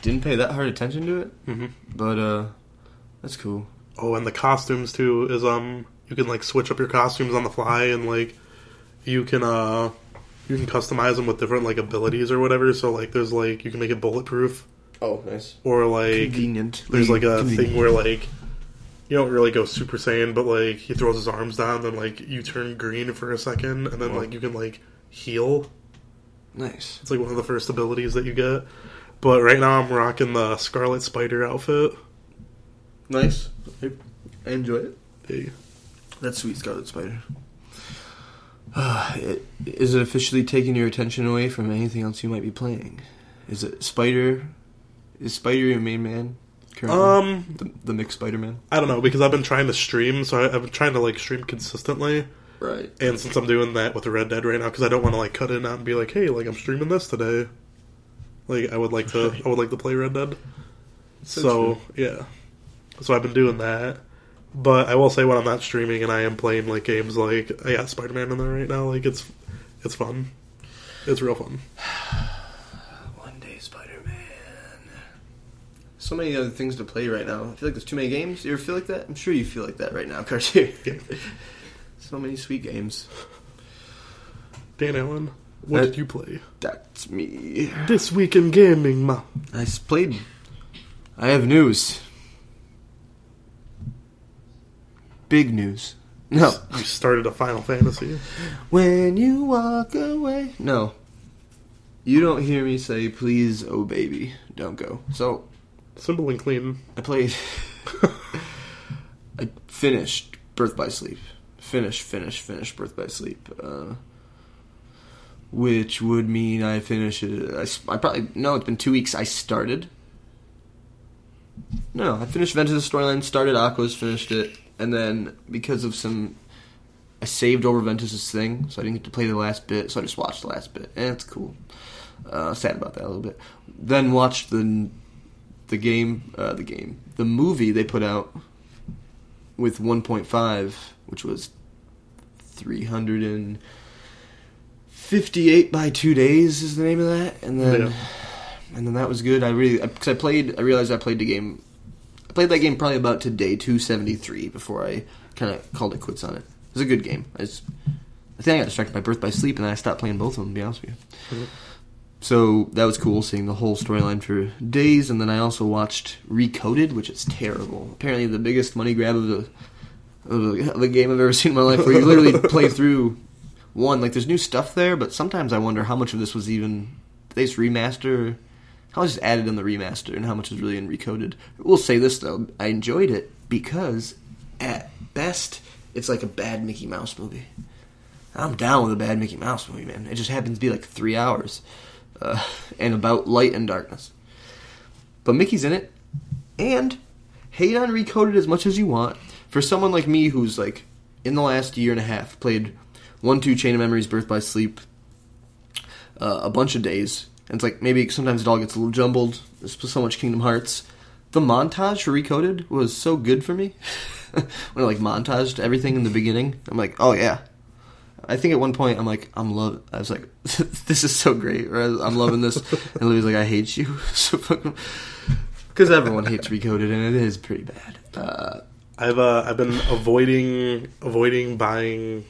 didn't pay that hard attention to it. Mm-hmm. But uh, that's cool. Oh, and the costumes too is um you can like switch up your costumes on the fly and like you can uh you can customize them with different like abilities or whatever. So like there's like you can make it bulletproof Oh, nice. or like Convenient. there's like a Convenient. thing where like you don't really go Super Saiyan, but like he throws his arms down, then like you turn green for a second, and then Wow. like you can like heal. Nice. It's like one of the first abilities that you get. But right now I'm rocking the Scarlet Spider outfit. Nice. I enjoy it. Hey. That's sweet Scarlet Spider. Uh, it, is it officially taking your attention away from anything else you might be playing? Is it Spider? Is Spider your main man? Currently? Um, the, the mixed Spider Man? I don't know because I've been trying to stream, so I, I've been trying to like stream consistently. Right. And since I'm doing that with the Red Dead right now, because I don't want to like cut it out and be like, hey, like I'm streaming this today. Like I would like to, I would like to play Red Dead. So So, yeah, so I've been doing that. But I will say when I'm not streaming and I am playing like games like I got Spider Man in there right now, like it's it's fun. It's real fun. One day Spider Man. So many other things to play right now. I feel like there's too many games. You ever feel like that? I'm sure you feel like that right now, Cartier. Yeah. so many sweet games. Dan Allen, what Uh, did you play That's me. this week in gaming, ma? I played. I have news. Big news. No. You started a Final Fantasy. When you walk away. No. You don't hear me say, please, oh baby, don't go. So, Simple and clean. I played. I finished Birth by Sleep. Finish, finish, finish Birth by Sleep. Uh, which would mean I finish it. I, I probably. No, it's been two weeks. I started. No, I finished Ventus' storyline, started Aqua's, finished it, and then because of some. I saved over Ventus' thing, so I didn't get to play the last bit, so I just watched the last bit, and it's cool. Uh, sad about that a little bit. Then watched the the game, uh, the game, the movie they put out with 1.5, which was 358 by two days is the name of that, and then Yeah. and then that was good. I really because I played, I realized I played the game. I played that game probably about to day 273 before I kind of called it quits on it. It was a good game. I just, I think I got distracted by Birth by Sleep, and then I stopped playing both of them. To be honest with you. Mhm. So that was cool seeing the whole storyline for days, and then I also watched Recoded, which is terrible. Apparently, the biggest money grab of the of the, of the game I've ever seen in my life, where you literally play through one. Like, there's new stuff there, but sometimes I wonder how much of this was even did they just remaster, how much is added in the remaster, and how much is really in Recoded. We'll say this though, I enjoyed it because at best it's like a bad Mickey Mouse movie. I'm down with a bad Mickey Mouse movie, man. It just happens to be like three hours, uh, and about light and darkness. But Mickey's in it, and hate on Recoded as much as you want. For someone like me who's like in the last year and a half played one, two Chain of Memories, Birth by Sleep, uh, a bunch of days. And it's like maybe sometimes it all gets a little jumbled. There's so much Kingdom Hearts. The montage for Recoded was so good for me. when I like montaged everything in the beginning, I'm like, oh yeah. I think at one point I'm like, I'm love. I was like, this is so great. Or I'm loving this. and Louis like, I hate you. so because everyone hates Recoded, and it is pretty bad. Uh, I've uh, I've been avoiding avoiding buying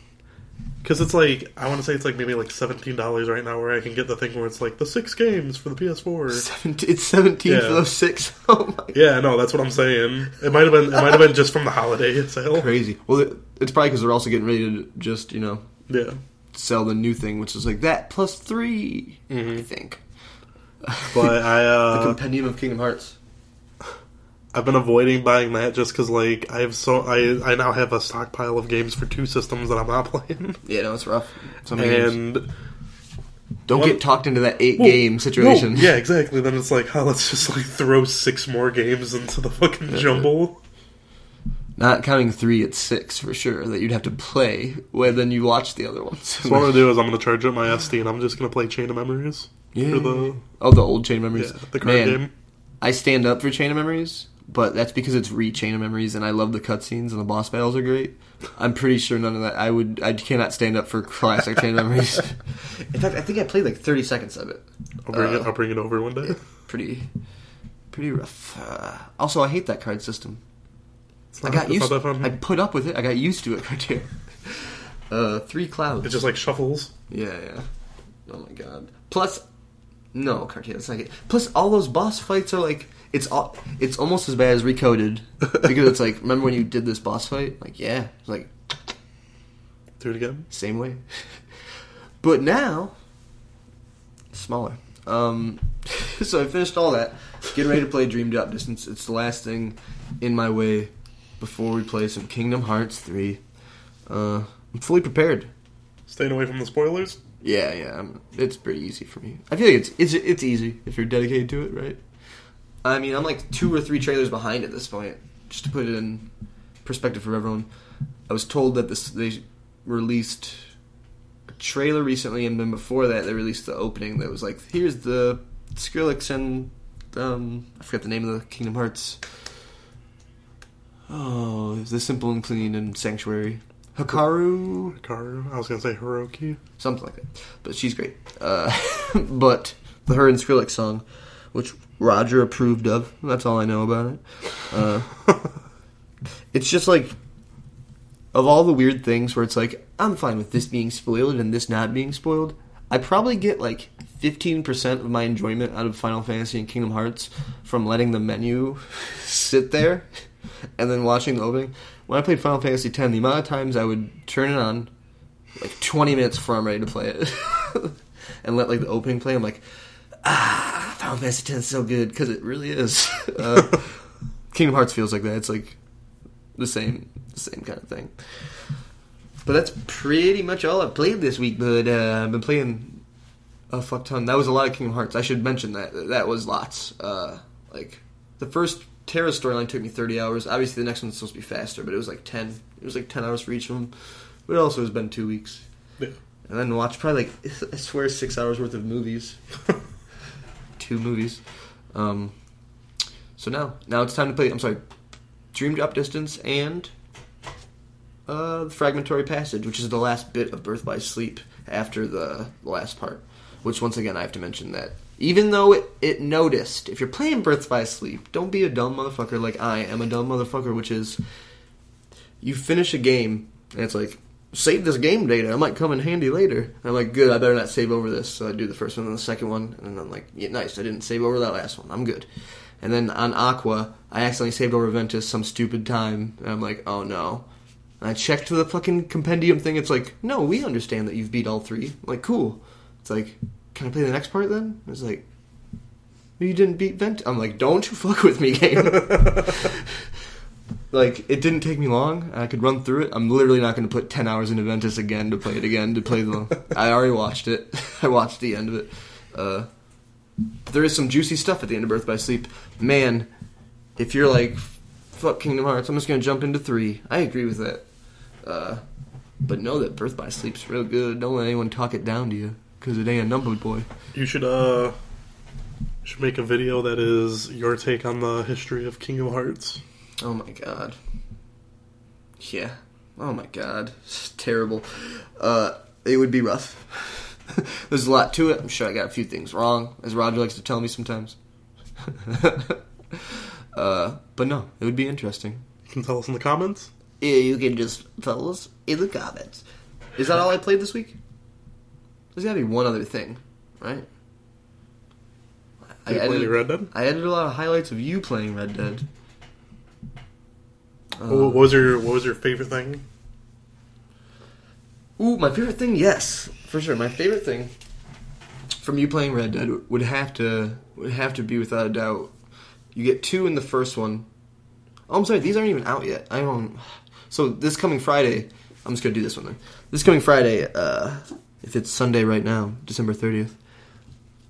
because it's like I want to say it's like maybe like seventeen dollars right now where I can get the thing where it's like the six games for the PS4. 17, it's seventeen Yeah. for those six. Oh my Yeah, no, that's what I'm saying. It might have been it might have been just from the holiday sale. crazy. Well, it, it's probably because they're also getting ready to just you know Yeah, sell the new thing, which is like that plus 3 Mm-hmm. I think. but I uh, The Compendium of Kingdom Hearts. I've been avoiding buying that just because like I have so I I now have a stockpile of games for two systems that I'm not playing, Yeah, no, it's rough. Some games. and Don't one- get talked into that eight Well, game situation. no, yeah, exactly. Then it's like, oh, let's just like throw six more games into the fucking jumble. Not counting three, it's six for sure that you'd have to play when then you watch the other ones. So what I'm gonna do is I'm gonna charge up my SD and I'm just gonna play Chain of Memories yeah. for the oh, the old Chain of Memories. yeah, the card Man, game. I stand up for Chain of Memories, but that's because it's re Chain of Memories, and I love the cutscenes and the boss battles are great. I'm pretty sure none of that. I would. I cannot stand up for classic Chain of Memories. In fact, I think I played like 30 seconds of it. I'll bring it. uh, I'll bring it over one day. Pretty, pretty rough. Uh, also, I hate that card system. It's I got used. not that fun. I put up with it. I got used to it right here. Uh, three clouds. it just like shuffles. Yeah, yeah. Oh my god. Plus, no, Cartier, that's not it. Plus, all those boss fights are like it's all, it's almost as bad as Recoded because it's like remember when you did this boss fight? Like yeah, it's like Do it again. same way. but now, smaller. Um, so I finished all that. Getting ready to play Dream Drop Distance. It's the last thing in my way before we play some Kingdom Hearts three. Uh, I'm fully prepared. Staying away from the spoilers. Yeah, yeah, I'm, it's pretty easy for me. I feel like it's it's it's easy if you're dedicated to it, right? I mean, I'm like two or three trailers behind at this point. Just to put it in perspective for everyone, I was told that this they released a trailer recently, and then before that, they released the opening that was like, "Here's the Skrillex and um, I forgot the name of the Kingdom Hearts." Oh, the Simple and Clean and Sanctuary. Hikaru Hikaru. I was gonna say Hiroki. something like that. But she's great. Uh, but the her and Skrillex song, which Roger approved of, that's all I know about it. Uh, it's just like of all the weird things where it's like I'm fine with this being spoiled and this not being spoiled. I probably get like 15% of my enjoyment out of Final Fantasy and Kingdom Hearts from letting the menu sit there and then watching the opening. When I played Final Fantasy X, the amount of times I would turn it on like 20 minutes before I'm ready to play it and let like the opening play, I'm like, ah, Final Fantasy X is so good because it really is. Uh, Kingdom Hearts feels like that. It's like the same, the same kind of thing. But that's pretty much all I've played this week. But uh, I've been playing a fuck ton. That was a lot of Kingdom Hearts. I should mention that. That was lots. Uh, like the first Terra storyline took me 30 hours. Obviously, the next one's supposed to be faster, but it was like 10. It was like 10 hours for each of them. But it also has been two weeks. Yeah. And then watch probably like I swear six hours worth of movies, two movies. Um, so now now it's time to play. I'm sorry, Dream Drop Distance and uh, Fragmentary Passage, which is the last bit of Birth by Sleep after the, the last part. Which once again I have to mention that even though it, it noticed, if you're playing Birth by Sleep, don't be a dumb motherfucker like I am a dumb motherfucker, which is you finish a game and it's like save this game data. I might come in handy later. And I'm like, good. I better not save over this. So I do the first one and the second one, and then I'm like, yeah, nice. I didn't save over that last one. I'm good. And then on Aqua, I accidentally saved over Ventus some stupid time, and I'm like, oh no. And I checked the fucking compendium thing. It's like, no, we understand that you've beat all three. I'm like, cool. It's like, can I play the next part then? It's like, you didn't beat Vent. I'm like, don't you fuck with me, game. like, it didn't take me long. I could run through it. I'm literally not going to put 10 hours into Ventus again to play it again, to play the. I already watched it. I watched the end of it. Uh, there is some juicy stuff at the end of Birth by Sleep. Man, if you're like, fuck Kingdom Hearts, I'm just going to jump into 3. I agree with that. Uh, but know that Birth by Sleep's real good. Don't let anyone talk it down to you, because it ain't a number boy. You should uh you should make a video that is your take on the history of Kingdom Hearts. Oh my god. Yeah. Oh my god. It's terrible. Uh, it would be rough. There's a lot to it. I'm sure I got a few things wrong, as Roger likes to tell me sometimes. uh, but no, it would be interesting. You can tell us in the comments. Yeah, you can just tell us in the comments. Is that all I played this week? There's gotta be one other thing, right? Did you play any Red Dead? I edited a lot of highlights of you playing Red Dead. What was your what was your favorite thing? Ooh, my favorite thing, yes, for sure. My favorite thing from you playing Red Dead would have to would have to be without a doubt. You get two in the first one. Oh, I'm sorry, these aren't even out yet. I don't. So this coming Friday, I'm just gonna do this one then. This coming Friday, uh, if it's Sunday right now, December 30th,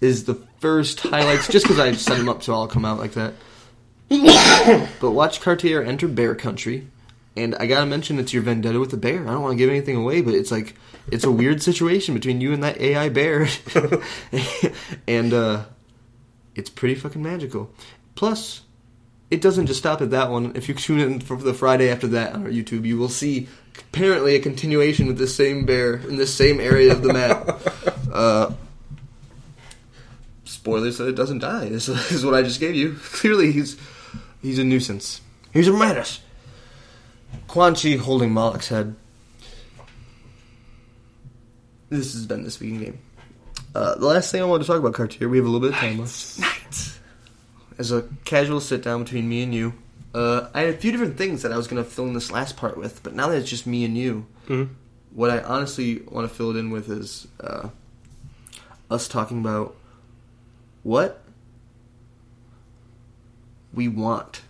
is the first highlights. just because I set them up so I'll come out like that. but watch Cartier enter Bear Country, and I gotta mention it's your vendetta with the bear. I don't want to give anything away, but it's like it's a weird situation between you and that AI bear, and uh, it's pretty fucking magical. Plus, it doesn't just stop at that one. If you tune in for the Friday after that on our YouTube, you will see apparently a continuation with the same bear in the same area of the map. uh, spoilers that it doesn't die. This is what I just gave you. Clearly, he's he's a nuisance. He's a menace. Quan Chi holding Moloch's head. This has been this week in game. Uh, the last thing I wanted to talk about, Cartier, we have a little bit of time left. Night. As a casual sit down between me and you, uh, I had a few different things that I was going to fill in this last part with, but now that it's just me and you, Mhm. what I honestly want to fill it in with is uh, us talking about what we want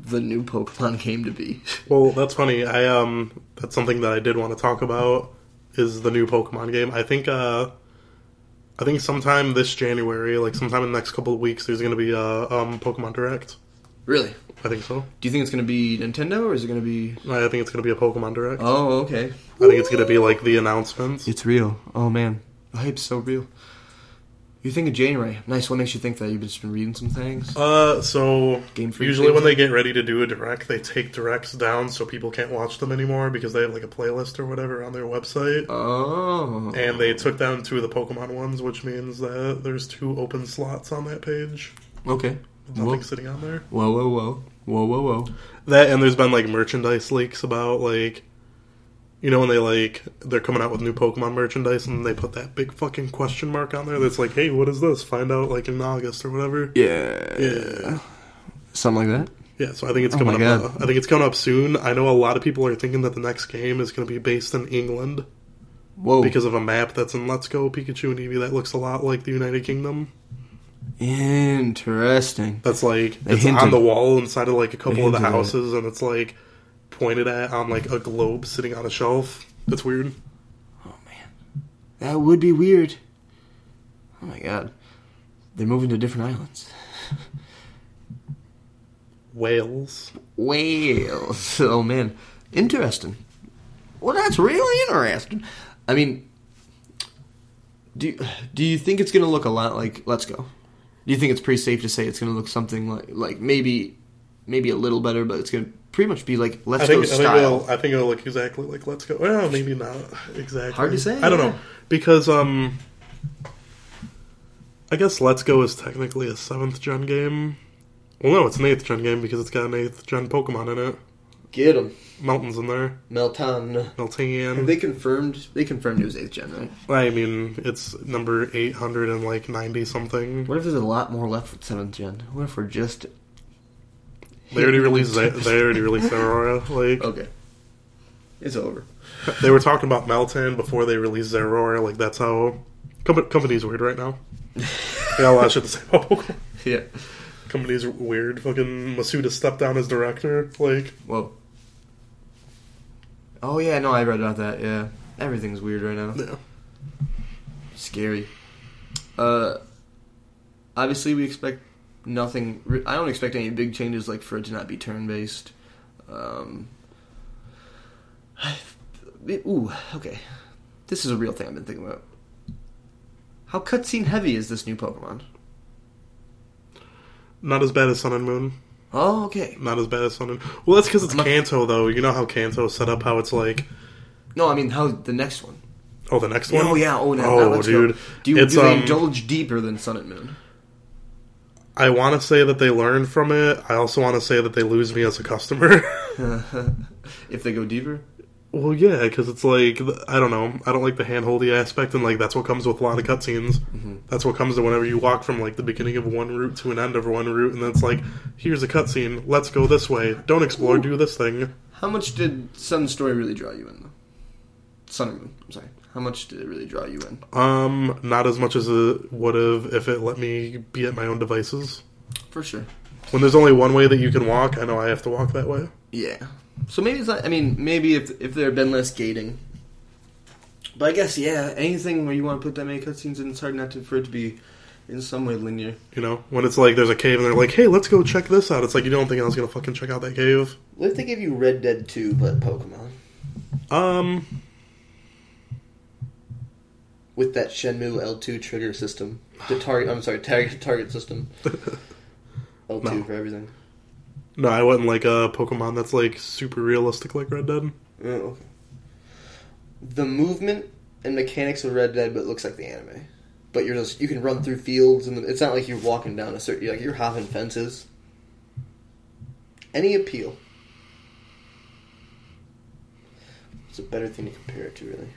the new Pokemon game to be. Well, that's funny. I um, that's something that I did want to talk about is the new Pokemon game. I think uh, I think sometime this January, like sometime in the next couple of weeks, there's going to be a um Pokemon Direct. really? I think so. Do you think it's going to be Nintendo or is it going to be? I think it's going to be a Pokemon Direct. Oh, okay. I think it's going to be like the announcements. It's real. Oh man, the hype's so real. You think of January? Nice. What makes you think that? You've just been reading some things. Uh, so Game Freak usually things? when they get ready to do a direct, they take directs down so people can't watch them anymore because they have like a playlist or whatever on their website. Oh. And they took down two of the Pokemon ones, which means that there's two open slots on that page. Okay. Nothing Whoa. sitting on there. Whoa, whoa, whoa, whoa, whoa, whoa. That and there's been like merchandise leaks about like, you know, when they like they're coming out with new Pokemon merchandise and they put that big fucking question mark on there that's like, hey, what is this? Find out like in August or whatever. Yeah. Yeah. Something like that. Yeah, so I think it's Oh coming up. Uh, I think it's coming up soon. I know a lot of people are thinking that the next game is going to be based in England Whoa. because of a map that's in Let's Go Pikachu and Eevee that looks a lot like the United Kingdom. Interesting. That's like They it's hinted. on the wall inside of like a couple of the at it. houses, and it's like pointed at on like a globe sitting on a shelf. That's weird. Oh man, that would be weird. Oh my god, they're moving to different islands. Wales. Wales. Oh man, interesting. Well, that's really interesting. I mean, do you, do you think it's going to look a lot like Let's Go? Do you think it's pretty safe to say it's going to look something like like maybe maybe a little better, but it's going to pretty much be like Let's I think Go I think, style? it'll, I think it'll look exactly like Let's Go. Well, maybe not exactly. Hard to say, I don't yeah. know because um, I guess Let's Go is technically a seventh gen game. Well, no, it's an eighth gen game because it's got an eighth gen Pokemon in it. Get them. Mountains in there. Meltan. Have Meltan. they confirmed? They confirmed it was eighth gen, right? I mean, it's number eight hundred and like ninety something. What if there's a lot more left with seventh gen? What if we're just They already released. They they already released Aurora. Like Okay, it's over. they were talking about Meltan before they released Aurora. Like that's how com- company's weird right now. Yeah, a lot of shit to say about Pokemon. Yeah. Company's weird. Fucking Masuda stepped down as director. Like Whoa. Oh yeah, no, I read about that. Yeah, everything's weird right now. yeah. Scary. Uh, obviously we expect nothing. I don't expect any big changes, like for it to not be turn based. Um, Ooh, okay. This is a real thing I've been thinking about. How cutscene heavy is this new Pokemon? Not as bad as Sun and Moon. Oh, okay. Not as bad as Sun and Moon. Well, that's because it's a- Kanto, though. You know how Kanto's set up, how it's like, No, I mean how the next one. oh, the next one? Oh yeah. Oh, now, oh, dude. Go. Do, you, it's, do they um, indulge deeper than Sun and Moon? I want to say that they learn from it. I also want to say that they lose me as a customer. if they go deeper. well, yeah, because it's like, I don't know. I don't like the handholdy aspect, and like that's what comes with a lot of cutscenes. Mm-hmm. That's what comes to whenever you walk from like the beginning of one route to an end of one route, and then it's like, here's a cutscene. Let's go this way. Don't explore. Do this thing. How much did Sun's story really draw you in? though? Sun and Moon. I'm sorry. How much did it really draw you in? Um, not as much as it would have if it let me be at my own devices. For sure. When there's only one way that you can walk, I know I have to walk that way. Yeah. So maybe it's not. I mean, maybe if if there had been less gating. But I guess yeah, anything where you want to put that many cutscenes in, it's hard not to for it to be in some way linear. You know, when it's like there's a cave and they're like, "Hey, let's go check this out." It's like you don't think I was gonna fucking check out that cave. What if they gave you Red Dead Two but Pokemon Um, with that Shenmue L two trigger system? The target. I'm sorry, target target system. L two No. for everything. no, I wouldn't like a Pokemon that's like super realistic like Red Dead. Oh, okay. The movement and mechanics of Red Dead, but it looks like the anime. But you're just you can run through fields, and it's not like you're walking down a certain. Like you're hopping fences. Any appeal? It's a better thing to compare it to, really.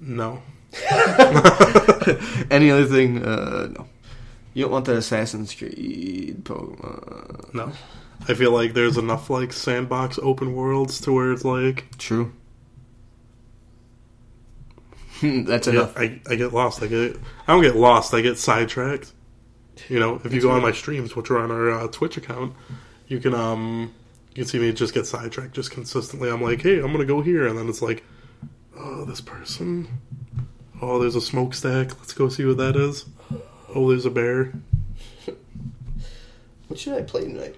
No, Any other thing? Uh, no. You don't want that Assassin's Creed Pokemon. no. I feel like there's enough like sandbox open worlds to where it's like, True. That's yeah, enough. I, I get lost. I get I don't get lost. I get sidetracked. You know, if you That's go on my streams, which are on our uh, Twitch account, you can um you can see me just get sidetracked just consistently. I'm like, hey, I'm gonna go here, and then it's like, this person. Oh, there's a smokestack. Let's go see what that is. Oh, there's a bear. What should I play tonight?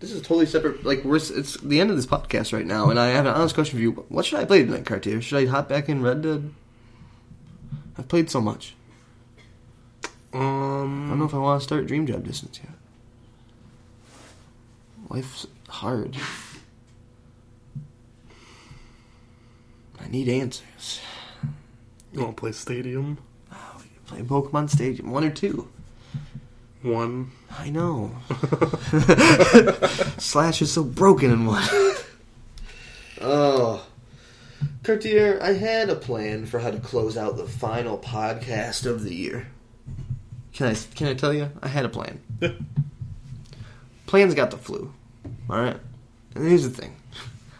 This is a totally separate. Like we're it's the end of this podcast right now, and I have an honest question for you. What should I play tonight, Cartier? Should I hop back in Red Dead? I've played so much. Um, I don't know if I want to start Dream Drop Distance yet. Life's hard. I need answers. you want to play Stadium Oh, Play Pokemon Stadium one or two. One? I know. Slash is so broken in one. oh. Cartier, I had a plan for how to close out the final podcast of the year. Can I can I tell you? I had a plan. Plan's got the flu. Alright? And here's the thing.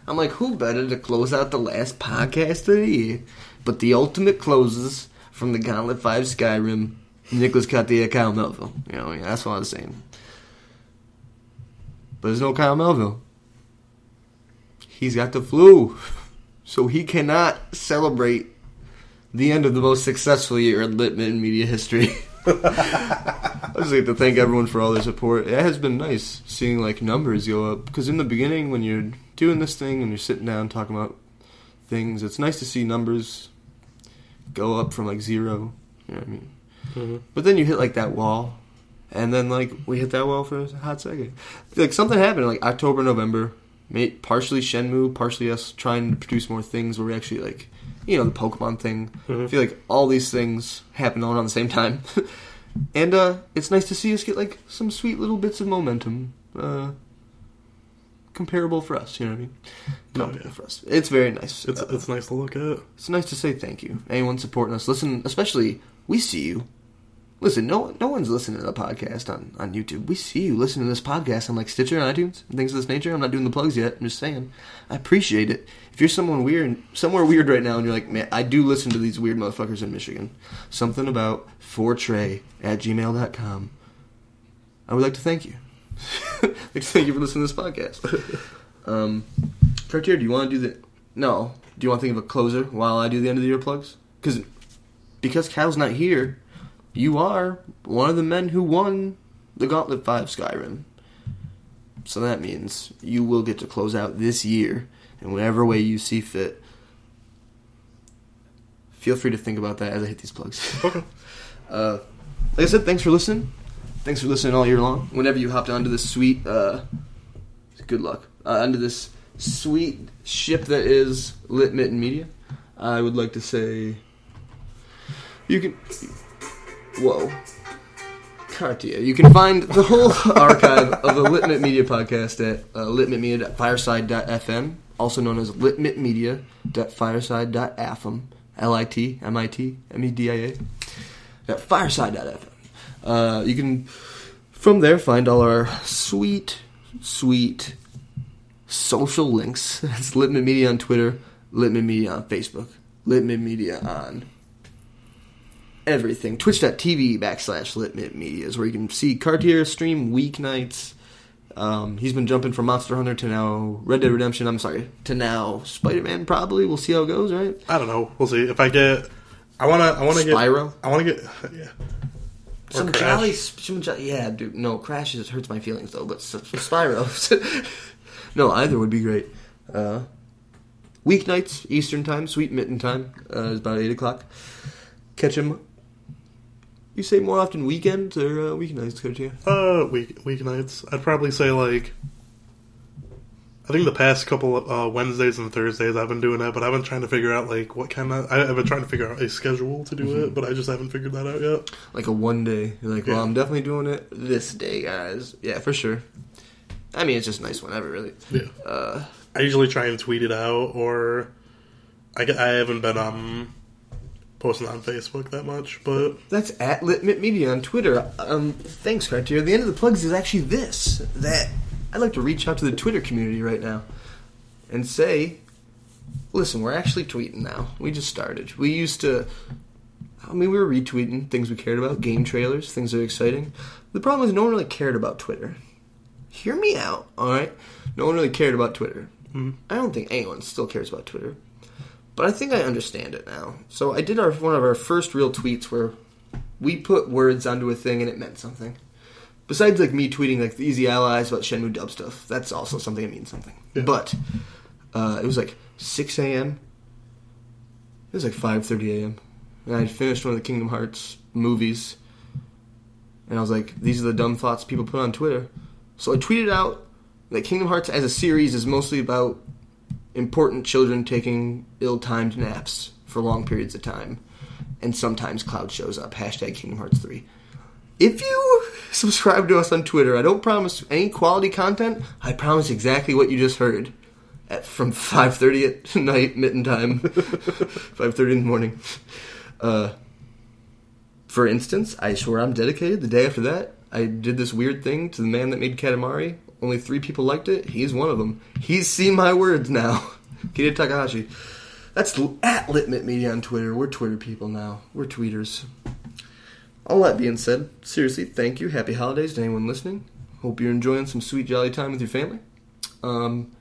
I'm like, who better to close out the last podcast of the year but the ultimate closes from the Gauntlet 5 Skyrim, Nicholas Cartier, uh, Kyle Melville. You know, yeah, that's what I was saying. But there's no Kyle Melville. He's got the flu. So he cannot celebrate the end of the most successful year in Litman media history. I just like to thank everyone for all their support. It has been nice seeing like numbers go up because in the beginning when you're doing this thing and you're sitting down talking about things, it's nice to see numbers go up from like zero. You know what I mean? hmm But then you hit like that wall, and then like we hit that wall for a hot second. Like something happened like October, November. Made partially Shenmue, partially us trying to produce more things where we actually like, you know, the Pokemon thing. Mhm. I feel like all these things happen all around the same time, and uh it's nice to see us get like some sweet little bits of momentum. Uh, comparable for us, you know what I mean? Comparable yeah. for us. It's very nice. It's Uh, it's nice to look at. it's nice to say thank you. Anyone supporting us, listen. Especially we see you. Listen, no no one's listening to the podcast on, on YouTube. We see you listening to this podcast on like Stitcher and iTunes and things of this nature. I'm not doing the plugs yet. I'm just saying. I appreciate it. If you're someone weird, somewhere weird right now, and you're like, man, I do listen to these weird motherfuckers in Michigan. Something about fortray at gmail.com. I would like to thank you. Thank you for listening to this podcast. Um, Cartier, do you want to do the? No. Do you want to think of a closer while I do the end of the year plugs? Because because Cal's not here, you are one of the men who won the Gauntlet Five Skyrim. So that means you will get to close out this year in whatever way you see fit. Feel free to think about that as I hit these plugs. Okay. Uh, like I said, thanks for listening. Thanks for listening all year long. Whenever you hopped onto this sweet, uh, good luck, uh, onto this sweet ship that is Lit Mitten Media, I would like to say you can. Whoa. Cartier. You can find the whole archive of the Litmit Media podcast at uh, litmitmedia.fireside.fm, also known as litmitmedia.fireside.fm, L-I-T, M-I-T, M-E-D-I-A, at fireside.fm. Uh, you can, from there, find all our sweet, sweet social links. That's Litmit Media on Twitter, Litmit Media on Facebook, Litmit Media on everything. Twitch.tv backslash Litmit Media is where you can see Cartier stream weeknights. Um, he's been jumping from Monster Hunter to now Red Dead Redemption. I'm sorry, to now Spider Man. Probably we'll see how it goes. Right? I don't know. We'll see if I get. I wanna. I wanna get. I wanna get. Yeah. Or Some Crash. jolly, some jolly, yeah, dude. No, Crash is, hurts my feelings though. But S- Spyro, no, either would be great. Uh, weeknights, Eastern time, sweet mitten time uh, is about eight o'clock. Catch him. You say more often weekends or uh, weeknights, Coach? Yeah. Uh, week weeknights. I'd probably say like. I think the past couple of, uh, Wednesdays and Thursdays I've been doing that, but I've been trying to figure out like what kind of. I- I've been trying to figure out a schedule to do Mm-hmm. it, but I just haven't figured that out yet. like a one day. You're like, well, I'm definitely doing it this day, guys. Yeah, for sure. I mean, it's just nice whenever, really. Yeah. Uh, I usually try and tweet it out, or I, I haven't been um posting on Facebook that much, but that's at Litmit Media on Twitter. Um, thanks, Cartier. The end of the plugs is actually this: that I'd like to reach out to the Twitter community right now and say, listen, we're actually tweeting now. We just started. We used to. I mean, we were retweeting things we cared about, game trailers, things that are exciting. The problem is, no one really cared about Twitter. Hear me out, alright? No one really cared about Twitter. Mm-hmm. I don't think anyone still cares about Twitter. But I think I understand it now. So I did our one of our first real tweets where we put words onto a thing and it meant something. Besides like me tweeting like the Easy Allies about Shenmue dub stuff, that's also something that means something. Yeah. But uh, it was like 6 a.m. It was like 5:30 a.m. And I had finished one of the Kingdom Hearts movies, and I was like, "These are the dumb thoughts people put on Twitter." So I tweeted out that Kingdom Hearts as a series is mostly about important children taking ill-timed naps for long periods of time, and sometimes Cloud shows up. Hashtag Kingdom Hearts 3. If you subscribe to us on Twitter, I don't promise any quality content. I promise exactly what you just heard at from 5:30 at night, mitten time, 5:30 in the morning. Uh, for instance, I swear I'm dedicated. The day after that, I did this weird thing to the man that made Katamari. Only three people liked it. He's one of them. He's seen my words now. Keita Takahashi. That's at Litmit Media on Twitter. We're Twitter people now. We're tweeters. All that being said, seriously, thank you. Happy holidays to anyone listening. Hope you're enjoying some sweet, jolly time with your family. Um,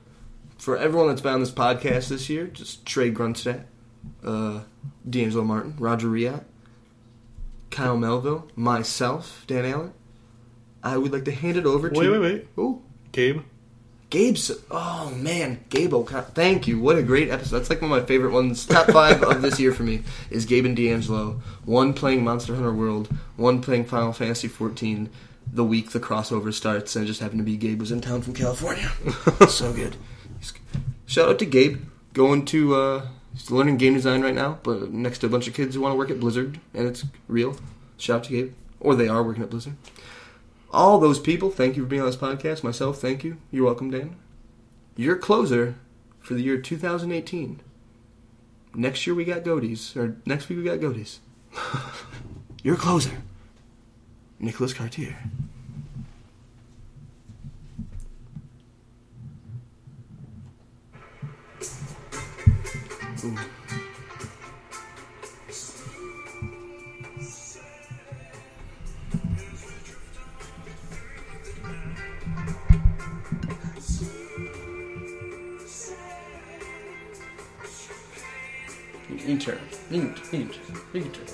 for everyone that's been on this podcast this year, just Trey Grunstadt, uh, D'Angelo Martin, Roger Riat, Kyle Melville, myself, Dan Allen. I would like to hand it over to. wait, wait, wait, Oh, Gabe. Gabe's. Oh man, Gabe O'Connor. Thank you. What a great episode. That's like one of my favorite ones. Top five of this year for me is Gabe and D'Angelo. One playing Monster Hunter World. One playing Final Fantasy XIV. The week the crossover starts, and it just happened to be Gabe was in town from California. so good. Shout out to Gabe going to. uh He's learning game design right now, but next to a bunch of kids who want to work at Blizzard, and it's real. Shout out to Gabe, or they are working at Blizzard all those people, thank you for being on this podcast. Myself, thank you. You're welcome, Dan. Your closer for the year 2018. Next year we got goatees, or next week we got goatees. Your closer, Nicholas Cartier. Ooh. Inter. Inter. Inter. Inter.